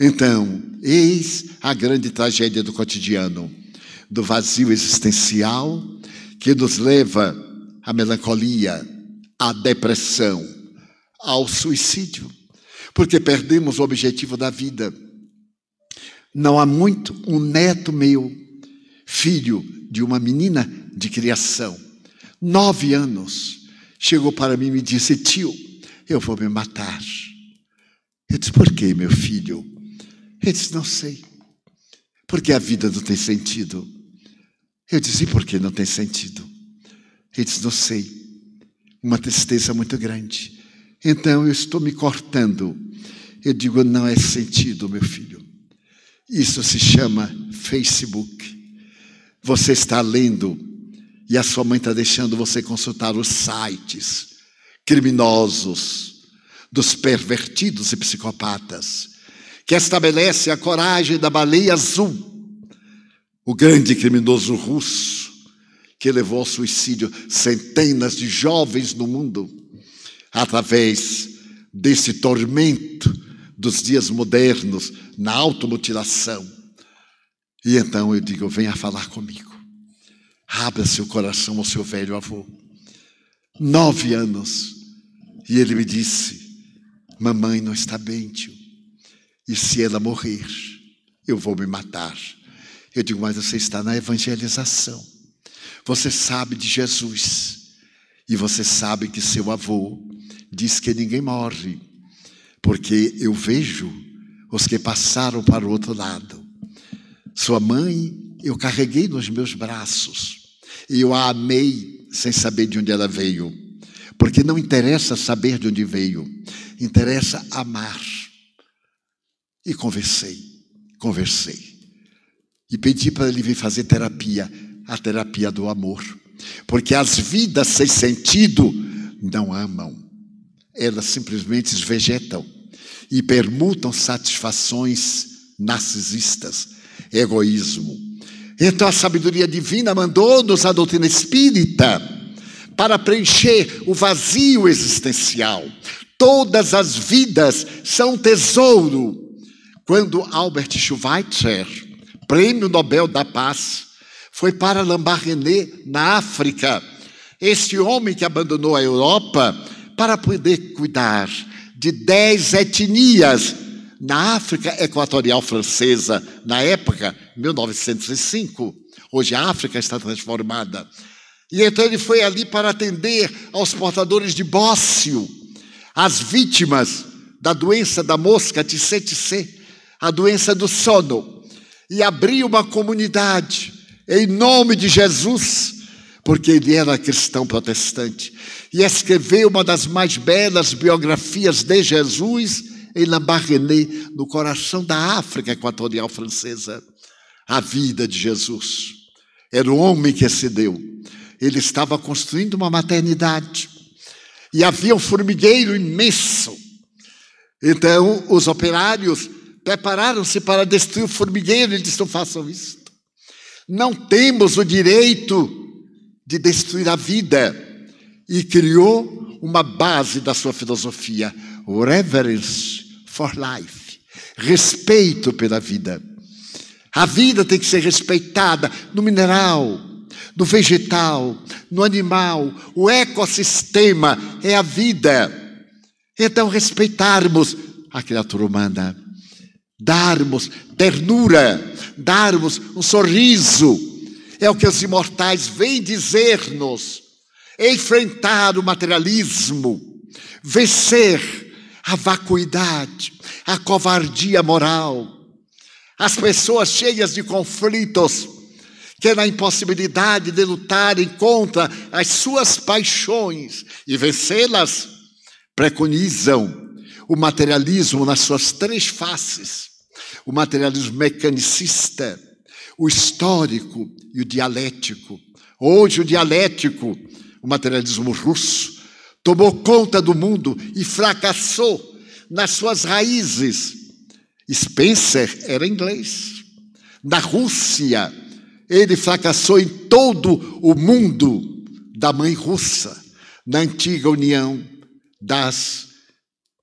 Então, eis a grande tragédia do cotidiano, do vazio existencial que nos leva à melancolia, à depressão, ao suicídio, porque perdemos o objetivo da vida não há muito, um neto meu, filho de uma menina de criação, nove anos, chegou para mim e me disse: Tio, eu vou me matar. Eu disse: Por que, meu filho? Ele disse: Não sei. Porque a vida não tem sentido. Eu disse: Por que não tem sentido? Ele disse: Não sei. Uma tristeza muito grande. Então eu estou me cortando. Eu digo: Não é sentido, meu filho. Isso se chama Facebook. Você está lendo e a sua mãe está deixando você consultar os sites criminosos dos pervertidos e psicopatas, que estabelece a coragem da baleia azul, o grande criminoso russo que levou ao suicídio centenas de jovens no mundo através desse tormento dos dias modernos na automutilação. E então eu digo: venha falar comigo. Abra seu coração ao seu velho avô. Nove anos. E ele me disse: Mamãe não está bem, tio. E se ela morrer, eu vou me matar. Eu digo: Mas você está na evangelização. Você sabe de Jesus. E você sabe que seu avô diz que ninguém morre. Porque eu vejo os que passaram para o outro lado. Sua mãe, eu carreguei nos meus braços. E eu a amei sem saber de onde ela veio. Porque não interessa saber de onde veio, interessa amar. E conversei, conversei. E pedi para ele vir fazer terapia, a terapia do amor. Porque as vidas sem sentido não amam, elas simplesmente vegetam e permutam satisfações narcisistas, egoísmo. Então a sabedoria divina mandou-nos a doutrina espírita para preencher o vazio existencial. Todas as vidas são tesouro. Quando Albert Schweitzer, prêmio Nobel da Paz, foi para Lambaréné, na África, este homem que abandonou a Europa para poder cuidar de dez etnias na África Equatorial Francesa, na época, 1905. Hoje a África está transformada. E então ele foi ali para atender aos portadores de bócio, as vítimas da doença da mosca TCTC, a doença do sono, e abriu uma comunidade em nome de Jesus, porque ele era cristão protestante e escreveu uma das mais belas biografias de Jesus em Lambaréné, no coração da África Equatorial Francesa. A vida de Jesus. Era o homem que se deu. Ele estava construindo uma maternidade. E havia um formigueiro imenso. Então, os operários prepararam-se para destruir o formigueiro. Ele disse: Não façam isso. Não temos o direito de destruir a vida e criou uma base da sua filosofia, reverence for life, respeito pela vida. A vida tem que ser respeitada no mineral, no vegetal, no animal. O ecossistema é a vida. Então, respeitarmos a criatura humana, darmos ternura, darmos um sorriso, é o que os imortais vêm dizer-nos. Enfrentar o materialismo, vencer a vacuidade, a covardia moral, as pessoas cheias de conflitos, que na impossibilidade de lutarem contra as suas paixões e vencê-las, preconizam o materialismo nas suas três faces: o materialismo mecanicista, o histórico e o dialético. Hoje, o dialético o materialismo russo, tomou conta do mundo e fracassou nas suas raízes. Spencer era inglês. Na Rússia, ele fracassou em todo o mundo da mãe russa, na antiga União das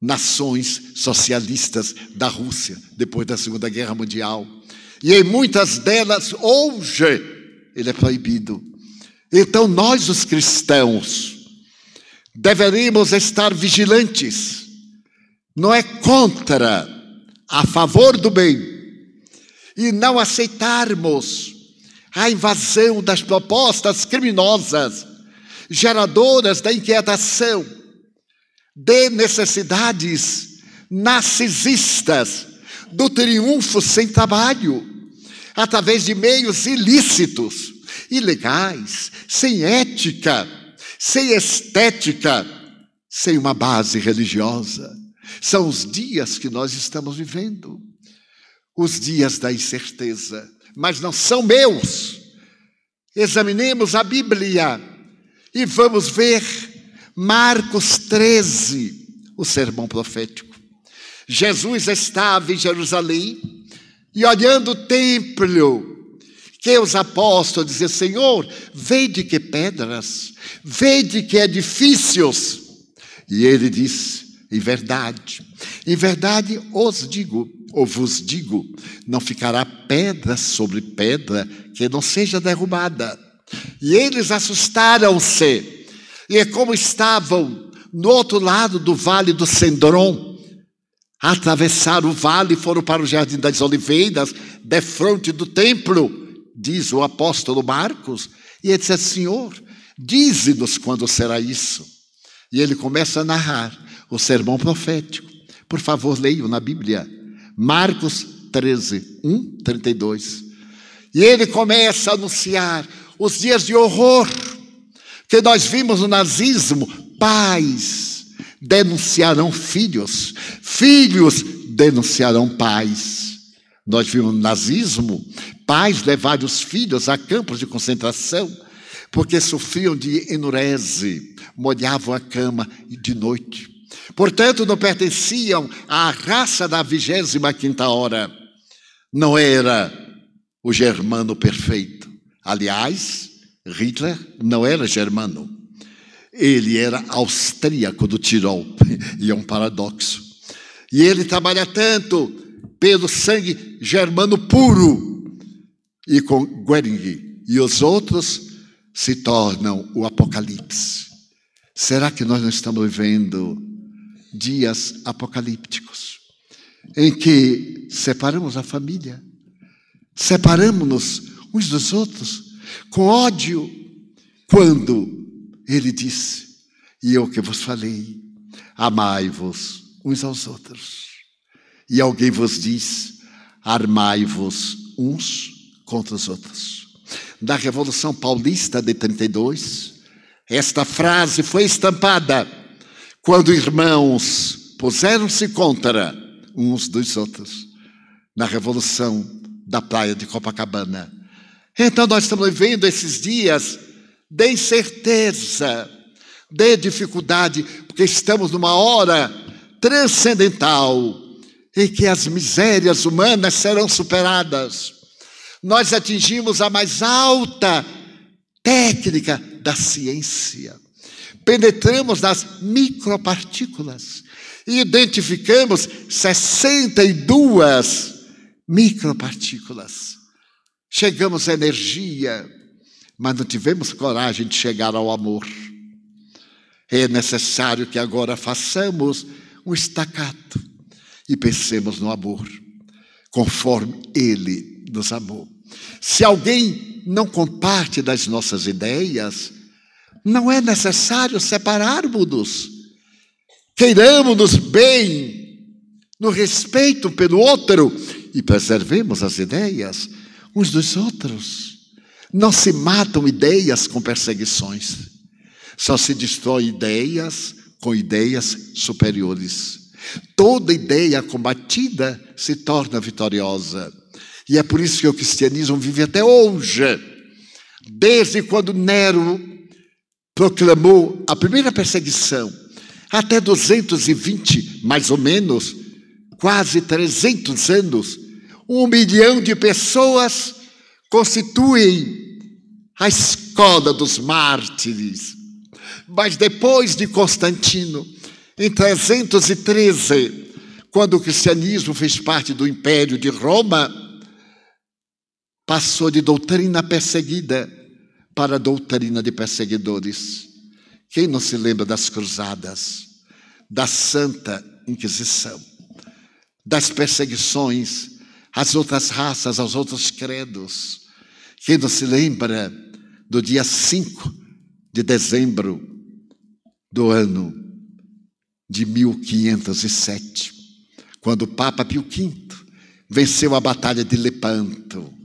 Nações Socialistas da Rússia, depois da Segunda Guerra Mundial. E em muitas delas, hoje, ele é proibido. Então, nós, os cristãos, deveríamos estar vigilantes, não é contra, a favor do bem, e não aceitarmos a invasão das propostas criminosas, geradoras da inquietação, de necessidades narcisistas, do triunfo sem trabalho, através de meios ilícitos ilegais, sem ética, sem estética, sem uma base religiosa. São os dias que nós estamos vivendo. os dias da incerteza, mas não são meus. Examinemos a Bíblia e vamos ver Marcos 13, o sermão profético. Jesus estava em Jerusalém e olhando o templo, que os apóstolos diziam: Senhor, vede que pedras, vede que edifícios. E ele disse: Em verdade, em verdade os digo, ou vos digo, não ficará pedra sobre pedra que não seja derrubada. E eles assustaram-se, e é como estavam no outro lado do vale do Sendron, atravessaram o vale e foram para o Jardim das Oliveiras, defronte do templo, diz o apóstolo Marcos, e ele disse: Senhor, dize-nos quando será isso. E ele começa a narrar o sermão profético. Por favor, leiam na Bíblia. Marcos 13, 1, 32. E ele começa a anunciar os dias de horror que nós vimos no nazismo. Pais denunciarão filhos, filhos denunciarão pais. Nós vimos no nazismo pais levarem os filhos a campos de concentração porque sofriam de enurese, molhavam a cama de noite. Portanto, não pertenciam à raça da vigésima quinta hora. Não era o germano perfeito. Aliás, Hitler não era germano. Ele era austríaco do Tirol. E é um paradoxo. E ele trabalha tanto pelo sangue germano puro e com Goering. E os outros se tornam o Apocalipse. Será que nós não estamos vivendo dias apocalípticos, em que separamos a família, separamos-nos uns dos outros com ódio, quando ele disse: E eu que vos falei, amai-vos uns aos outros. E alguém vos diz: armai-vos uns contra os outros. Da Revolução Paulista de 32, esta frase foi estampada quando irmãos puseram-se contra uns dos outros na revolução da praia de Copacabana. Então nós estamos vivendo esses dias de incerteza, de dificuldade, porque estamos numa hora transcendental em que as misérias humanas serão superadas. Nós atingimos a mais alta técnica da ciência penetramos nas micropartículas e identificamos 62 micropartículas. Chegamos à energia, mas não tivemos coragem de chegar ao amor. É necessário que agora façamos um estacato e pensemos no amor, conforme Ele nos amou. Se alguém não comparte das nossas ideias, não é necessário separarmos-nos. Queiramos-nos bem, no respeito pelo outro e preservemos as ideias uns dos outros. Não se matam ideias com perseguições, só se destrói ideias com ideias superiores. Toda ideia combatida se torna vitoriosa. E é por isso que o cristianismo vive até hoje. Desde quando Nero proclamou a primeira perseguição, até 220, mais ou menos, quase 300 anos, um milhão de pessoas constituem a escola dos mártires. Mas depois de Constantino, em 313, quando o cristianismo fez parte do Império de Roma, passou de doutrina perseguida para doutrina de perseguidores. Quem não se lembra das cruzadas, da Santa Inquisição, das perseguições às outras raças, aos outros credos? Quem não se lembra do dia 5 de dezembro do ano de 1507, quando o Papa Pio V venceu a Batalha de Lepanto?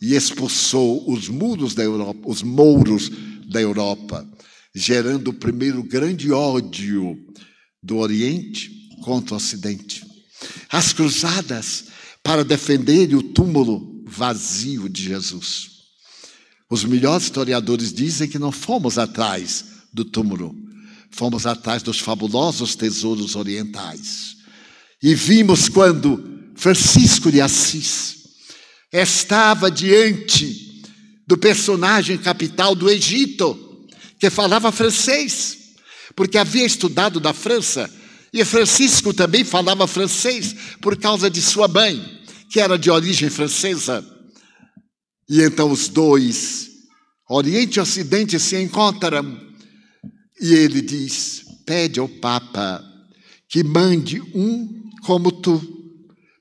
e expulsou os muros da Europa, os mouros da Europa, gerando o primeiro grande ódio do Oriente contra o Ocidente. As cruzadas para defender o túmulo vazio de Jesus. Os melhores historiadores dizem que não fomos atrás do túmulo, fomos atrás dos fabulosos tesouros orientais. E vimos quando Francisco de Assis estava diante do personagem capital do Egito, que falava francês, porque havia estudado na França, e Francisco também falava francês por causa de sua mãe, que era de origem francesa. E então os dois, Oriente e Ocidente, se encontram. E ele diz: pede ao Papa que mande um como tu,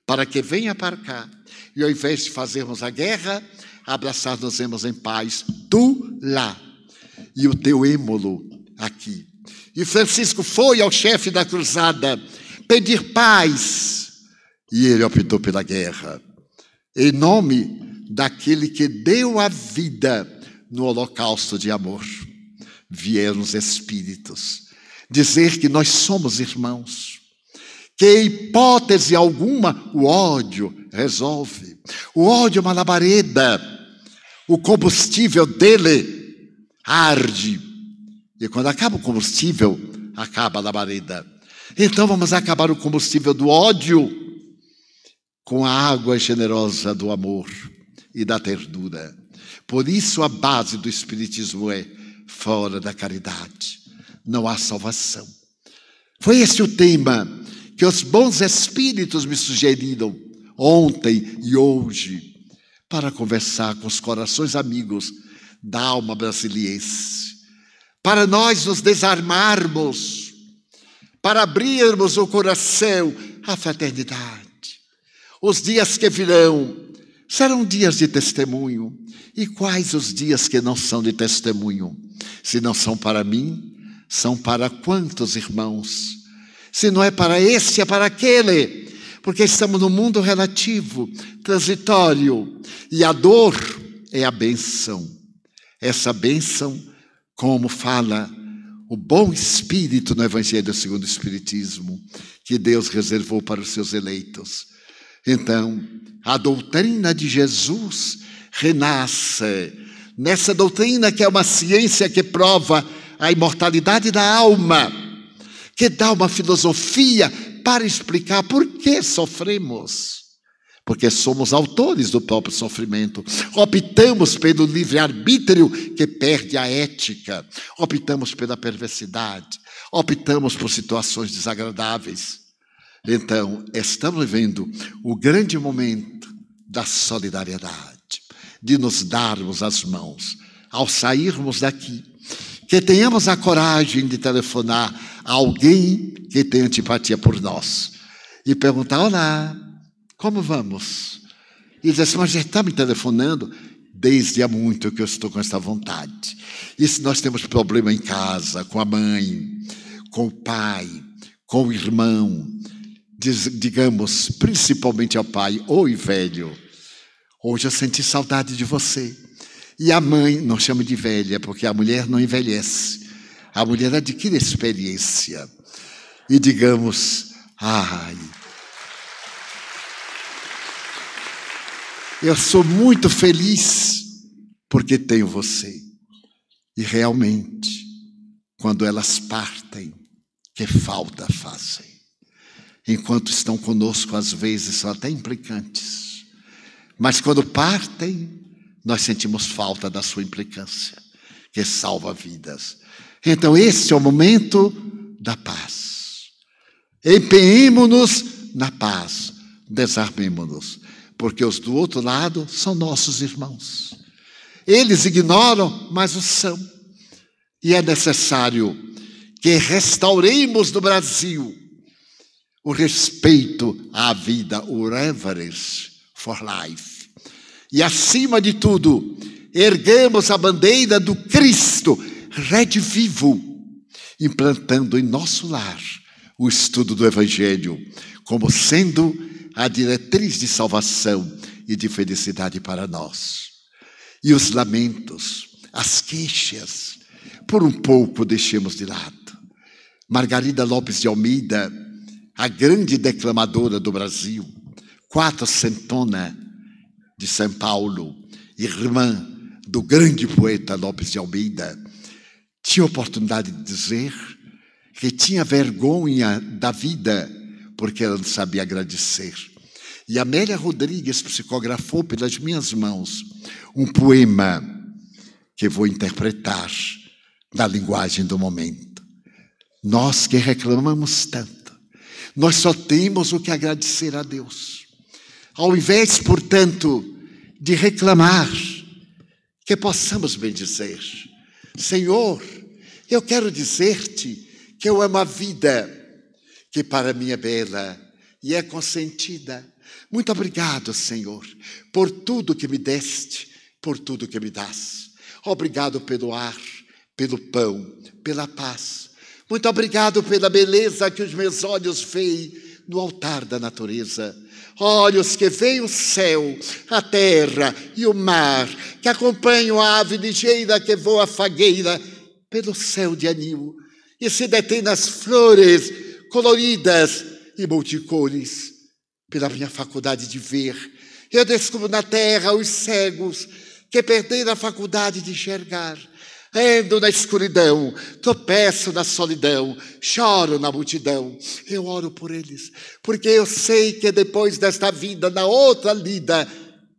para que venha para cá. E ao invés de fazermos a guerra, abraçar-nos em paz, tu lá, e o teu êmulo aqui. E Francisco foi ao chefe da cruzada pedir paz, e ele optou pela guerra, em nome daquele que deu a vida no holocausto de amor. Vieram os Espíritos dizer que nós somos irmãos, que hipótese alguma o ódio resolve. O ódio é uma labareda, o combustível dele arde. E quando acaba o combustível, acaba a labareda. Então vamos acabar o combustível do ódio com a água generosa do amor e da ternura. Por isso a base do Espiritismo é fora da caridade. Não há salvação. Foi esse o tema que os bons espíritos me sugeriram ontem e hoje para conversar com os corações amigos da alma brasiliense. Para nós nos desarmarmos, para abrirmos o coração à fraternidade. Os dias que virão Serão dias de testemunho. E quais os dias que não são de testemunho? Se não são para mim, são para quantos irmãos? Se não é para esse, é para aquele. Porque estamos no mundo relativo, transitório. E a dor é a benção. Essa benção, como fala o bom espírito no Evangelho segundo o Espiritismo, que Deus reservou para os seus eleitos. Então, a doutrina de Jesus renasce. Nessa doutrina que é uma ciência que prova a imortalidade da alma, que dá uma filosofia para explicar por que sofremos. Porque somos autores do próprio sofrimento. Optamos pelo livre-arbítrio que perde a ética. Optamos pela perversidade. Optamos por situações desagradáveis. Então, estamos vivendo o grande momento da solidariedade, de nos darmos as mãos ao sairmos daqui. Que tenhamos a coragem de telefonar a alguém que tem antipatia por nós e perguntar: Olá, como vamos? E dizer assim: Mas já está me telefonando? Desde há muito que eu estou com essa vontade. E se nós temos problema em casa, com a mãe, com o pai, com o irmão, digamos, principalmente ao pai, oi velho, hoje eu senti saudade de você. E a mãe, não chama de velha, porque a mulher não envelhece, a mulher adquire experiência. E digamos, ai, eu sou muito feliz porque tenho você. E realmente, quando elas partem, que falta fazem enquanto estão conosco, às vezes são até implicantes. Mas quando partem, nós sentimos falta da sua implicância, que salva vidas. Então, esse é o momento da paz. Empenhemos-nos na paz, desarmemos-nos, porque os do outro lado são nossos irmãos. Eles ignoram, mas o são. E é necessário que restauremos no Brasil o respeito à vida, o reverence for life. E acima de tudo, erguemos a bandeira do Cristo redivivo, implantando em nosso lar o estudo do Evangelho como sendo a diretriz de salvação e de felicidade para nós. E os lamentos, as queixas, por um pouco deixemos de lado. Margarida Lopes de Almeida a grande declamadora do Brasil, quatrocentona de São Paulo, irmã do grande poeta Lopes de Almeida, tinha oportunidade de dizer que tinha vergonha da vida porque ela não sabia agradecer. E Amélia Rodrigues psicografou pelas minhas mãos um poema que vou interpretar na linguagem do momento. Nós que reclamamos tanto, nós só temos o que agradecer a Deus. Ao invés, portanto, de reclamar, que possamos bendizer. Senhor, eu quero dizer-te que eu amo a vida, que para mim é bela e é consentida. Muito obrigado, Senhor, por tudo que me deste, por tudo que me das. Obrigado pelo ar, pelo pão, pela paz. Muito obrigado pela beleza que os meus olhos veem no altar da natureza. Olhos que veem o céu, a terra e o mar, que acompanham a ave ligeira que voa fagueira pelo céu de anil e se detém nas flores coloridas e multicores. Pela minha faculdade de ver, eu descubro na terra os cegos que perderam a faculdade de enxergar ando na escuridão, tropeço na solidão, choro na multidão. Eu oro por eles, porque eu sei que depois desta vida, na outra lida,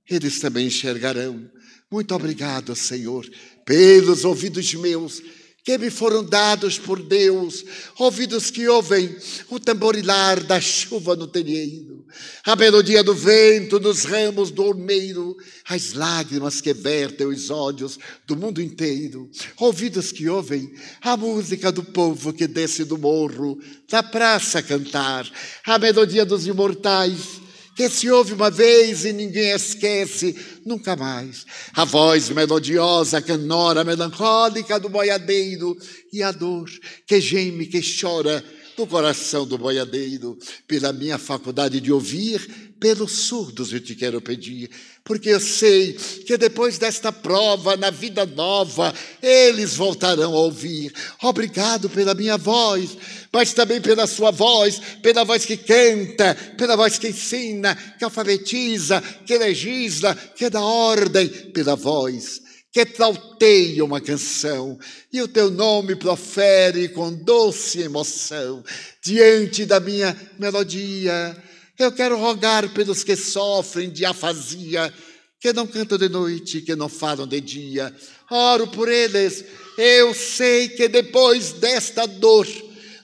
eles também enxergarão. Muito obrigado, Senhor, pelos ouvidos meus que me foram dados por Deus, ouvidos que ouvem o tamborilar da chuva no telheiro, a melodia do vento nos ramos do ormeiro, as lágrimas que vertem os olhos do mundo inteiro, ouvidos que ouvem a música do povo que desce do morro, da praça cantar, a melodia dos imortais, que se ouve uma vez e ninguém esquece nunca mais. A voz melodiosa, canora, melancólica do boiadeiro e a dor que geme, que chora no coração do boiadeiro, pela minha faculdade de ouvir, pelos surdos eu te quero pedir, porque eu sei que depois desta prova, na vida nova, eles voltarão a ouvir. Obrigado pela minha voz, mas também pela sua voz, pela voz que canta, pela voz que ensina, que alfabetiza, que legisla, que dá ordem, pela voz que trauteia uma canção e o teu nome profere com doce emoção diante da minha melodia. Eu quero rogar pelos que sofrem de afasia, que não cantam de noite, que não falam de dia. Oro por eles. Eu sei que depois desta dor,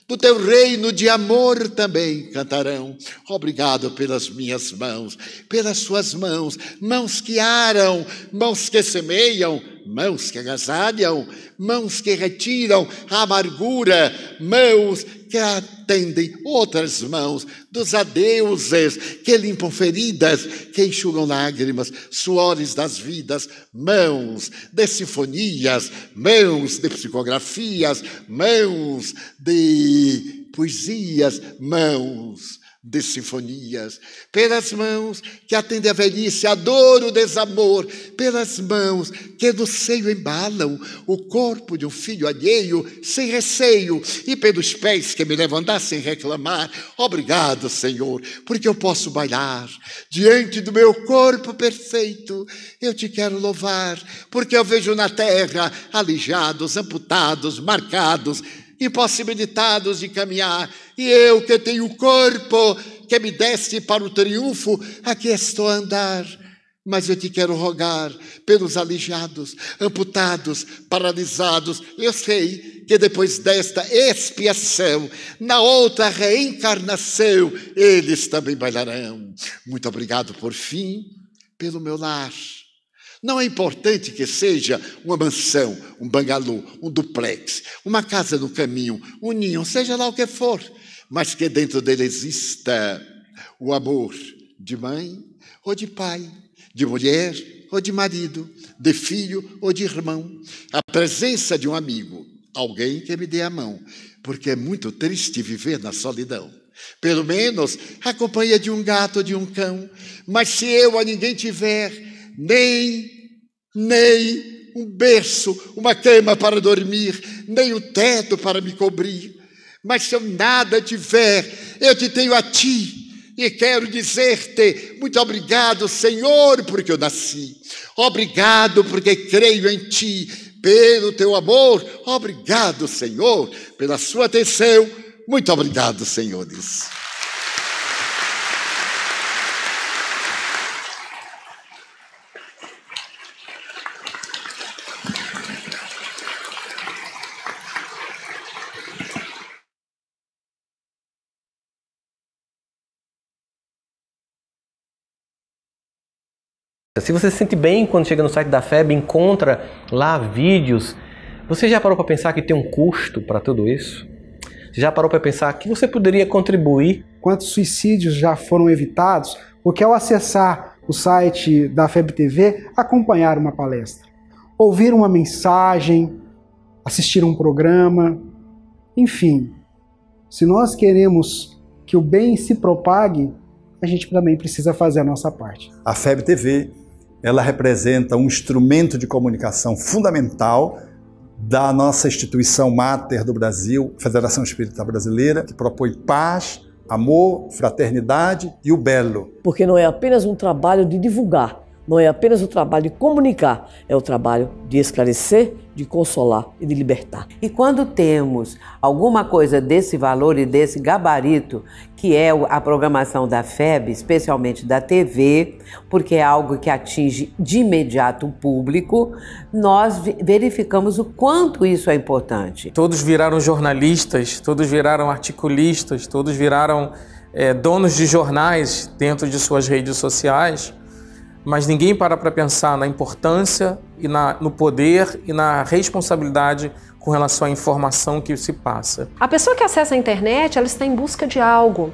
do teu reino de amor também cantarão. Obrigado pelas minhas mãos, pelas suas mãos, mãos que aram, mãos que semeiam, mãos que agasalham, mãos que retiram a amargura, mãos que atendem outras mãos dos adeuses, que limpam feridas, que enxugam lágrimas, suores das vidas, mãos de sinfonias, mãos de psicografias, mãos de poesias, mãos de sinfonias, pelas mãos que atendem a velhice, a dor, o desamor, pelas mãos que do seio embalam o corpo de um filho alheio, sem receio, e pelos pés que me levam andar sem reclamar. Obrigado, Senhor, porque eu posso bailar diante do meu corpo perfeito. Eu te quero louvar, porque eu vejo na terra aleijados, amputados, marcados, impossibilitados de caminhar, e eu que tenho o corpo que me deste para o triunfo, aqui estou a andar. Mas eu te quero rogar pelos aleijados, amputados, paralisados. Eu sei que depois desta expiação, na outra reencarnação, eles também bailarão. Muito obrigado por fim pelo meu lar não é importante que seja uma mansão, um bangalô, um duplex, uma casa no caminho, um ninho, seja lá o que for, mas que dentro dele exista o amor de mãe ou de pai, de mulher ou de marido, de filho ou de irmão, a presença de um amigo, alguém que me dê a mão, porque é muito triste viver na solidão. Pelo menos a companhia de um gato ou de um cão, mas se eu a ninguém tiver, nem nem um berço, uma cama para dormir, nem o teto para me cobrir. Mas se eu nada tiver, eu te tenho a ti, E quero dizer-te muito obrigado, Senhor, porque eu nasci. Obrigado porque creio em ti, pelo teu amor. Obrigado, Senhor, pela sua atenção. Muito obrigado, senhores. Se você se sente bem quando chega no site da FEB, encontra lá vídeos, você já parou para pensar que tem um custo para tudo isso? Você já parou para pensar que você poderia contribuir? Quantos suicídios já foram evitados porque ao acessar o site da FEB TV, acompanhar uma palestra, ouvir uma mensagem, assistir um programa, enfim. Se nós queremos que o bem se propague, a gente também precisa fazer a nossa parte. A FEB TV ela representa um instrumento de comunicação fundamental da nossa instituição máter do Brasil, Federação Espírita Brasileira, que propõe paz, amor, fraternidade e o belo. Porque não é apenas um trabalho de divulgar, não é apenas o trabalho de comunicar, é o trabalho de esclarecer, de consolar e de libertar. E quando temos alguma coisa desse valor e desse gabarito, que é a programação da FEB, especialmente da TV, porque é algo que atinge de imediato o público, nós verificamos o quanto isso é importante. Todos viraram jornalistas, todos viraram articulistas, todos viraram é, donos de jornais dentro de suas redes sociais mas ninguém para para pensar na importância e na, no poder e na responsabilidade com relação à informação que se passa. A pessoa que acessa a internet, ela está em busca de algo.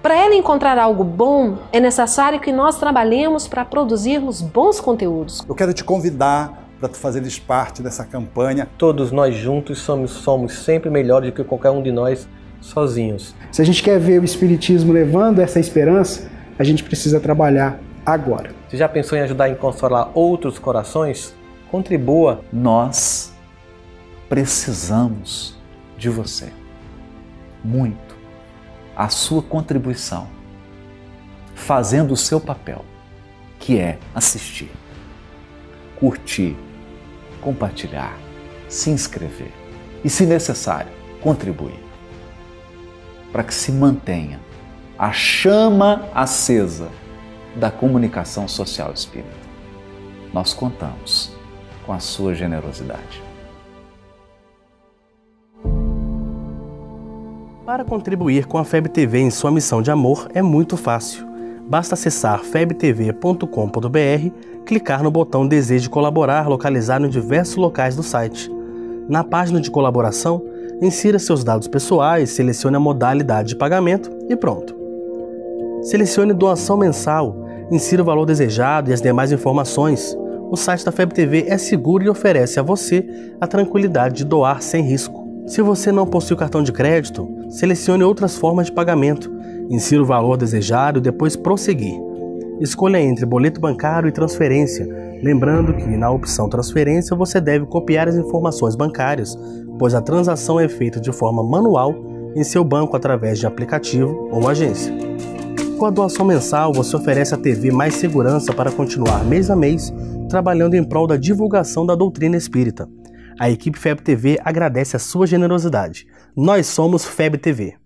Para ela encontrar algo bom, é necessário que nós trabalhemos para produzirmos bons conteúdos. Eu quero te convidar para tu fazeres parte dessa campanha. Todos nós juntos somos, somos sempre melhores do que qualquer um de nós sozinhos. Se a gente quer ver o Espiritismo levando essa esperança, a gente precisa trabalhar agora. Você já pensou em ajudar em consolar outros corações? Contribua. Nós precisamos de você. Muito. A sua contribuição. Fazendo o seu papel, que é assistir, curtir, compartilhar, se inscrever e, se necessário, contribuir. Para que se mantenha a chama acesa da comunicação social espírita. Nós contamos com a sua generosidade. Para contribuir com a FEB TV em sua missão de amor é muito fácil. Basta acessar febtv.com.br, clicar no botão Deseje colaborar localizado em diversos locais do site. Na página de colaboração, insira seus dados pessoais, selecione a modalidade de pagamento e pronto. Selecione doação mensal insira o valor desejado e as demais informações. O site da FEB TV é seguro e oferece a você a tranquilidade de doar sem risco. Se você não possui cartão de crédito, selecione outras formas de pagamento, insira o valor desejado e depois prosseguir. Escolha entre boleto bancário e transferência, lembrando que na opção transferência você deve copiar as informações bancárias, pois a transação é feita de forma manual em seu banco através de aplicativo ou agência. Com a doação mensal, você oferece à TV mais segurança para continuar mês a mês trabalhando em prol da divulgação da doutrina espírita. A equipe FEB TV agradece a sua generosidade. Nós somos FEB TV.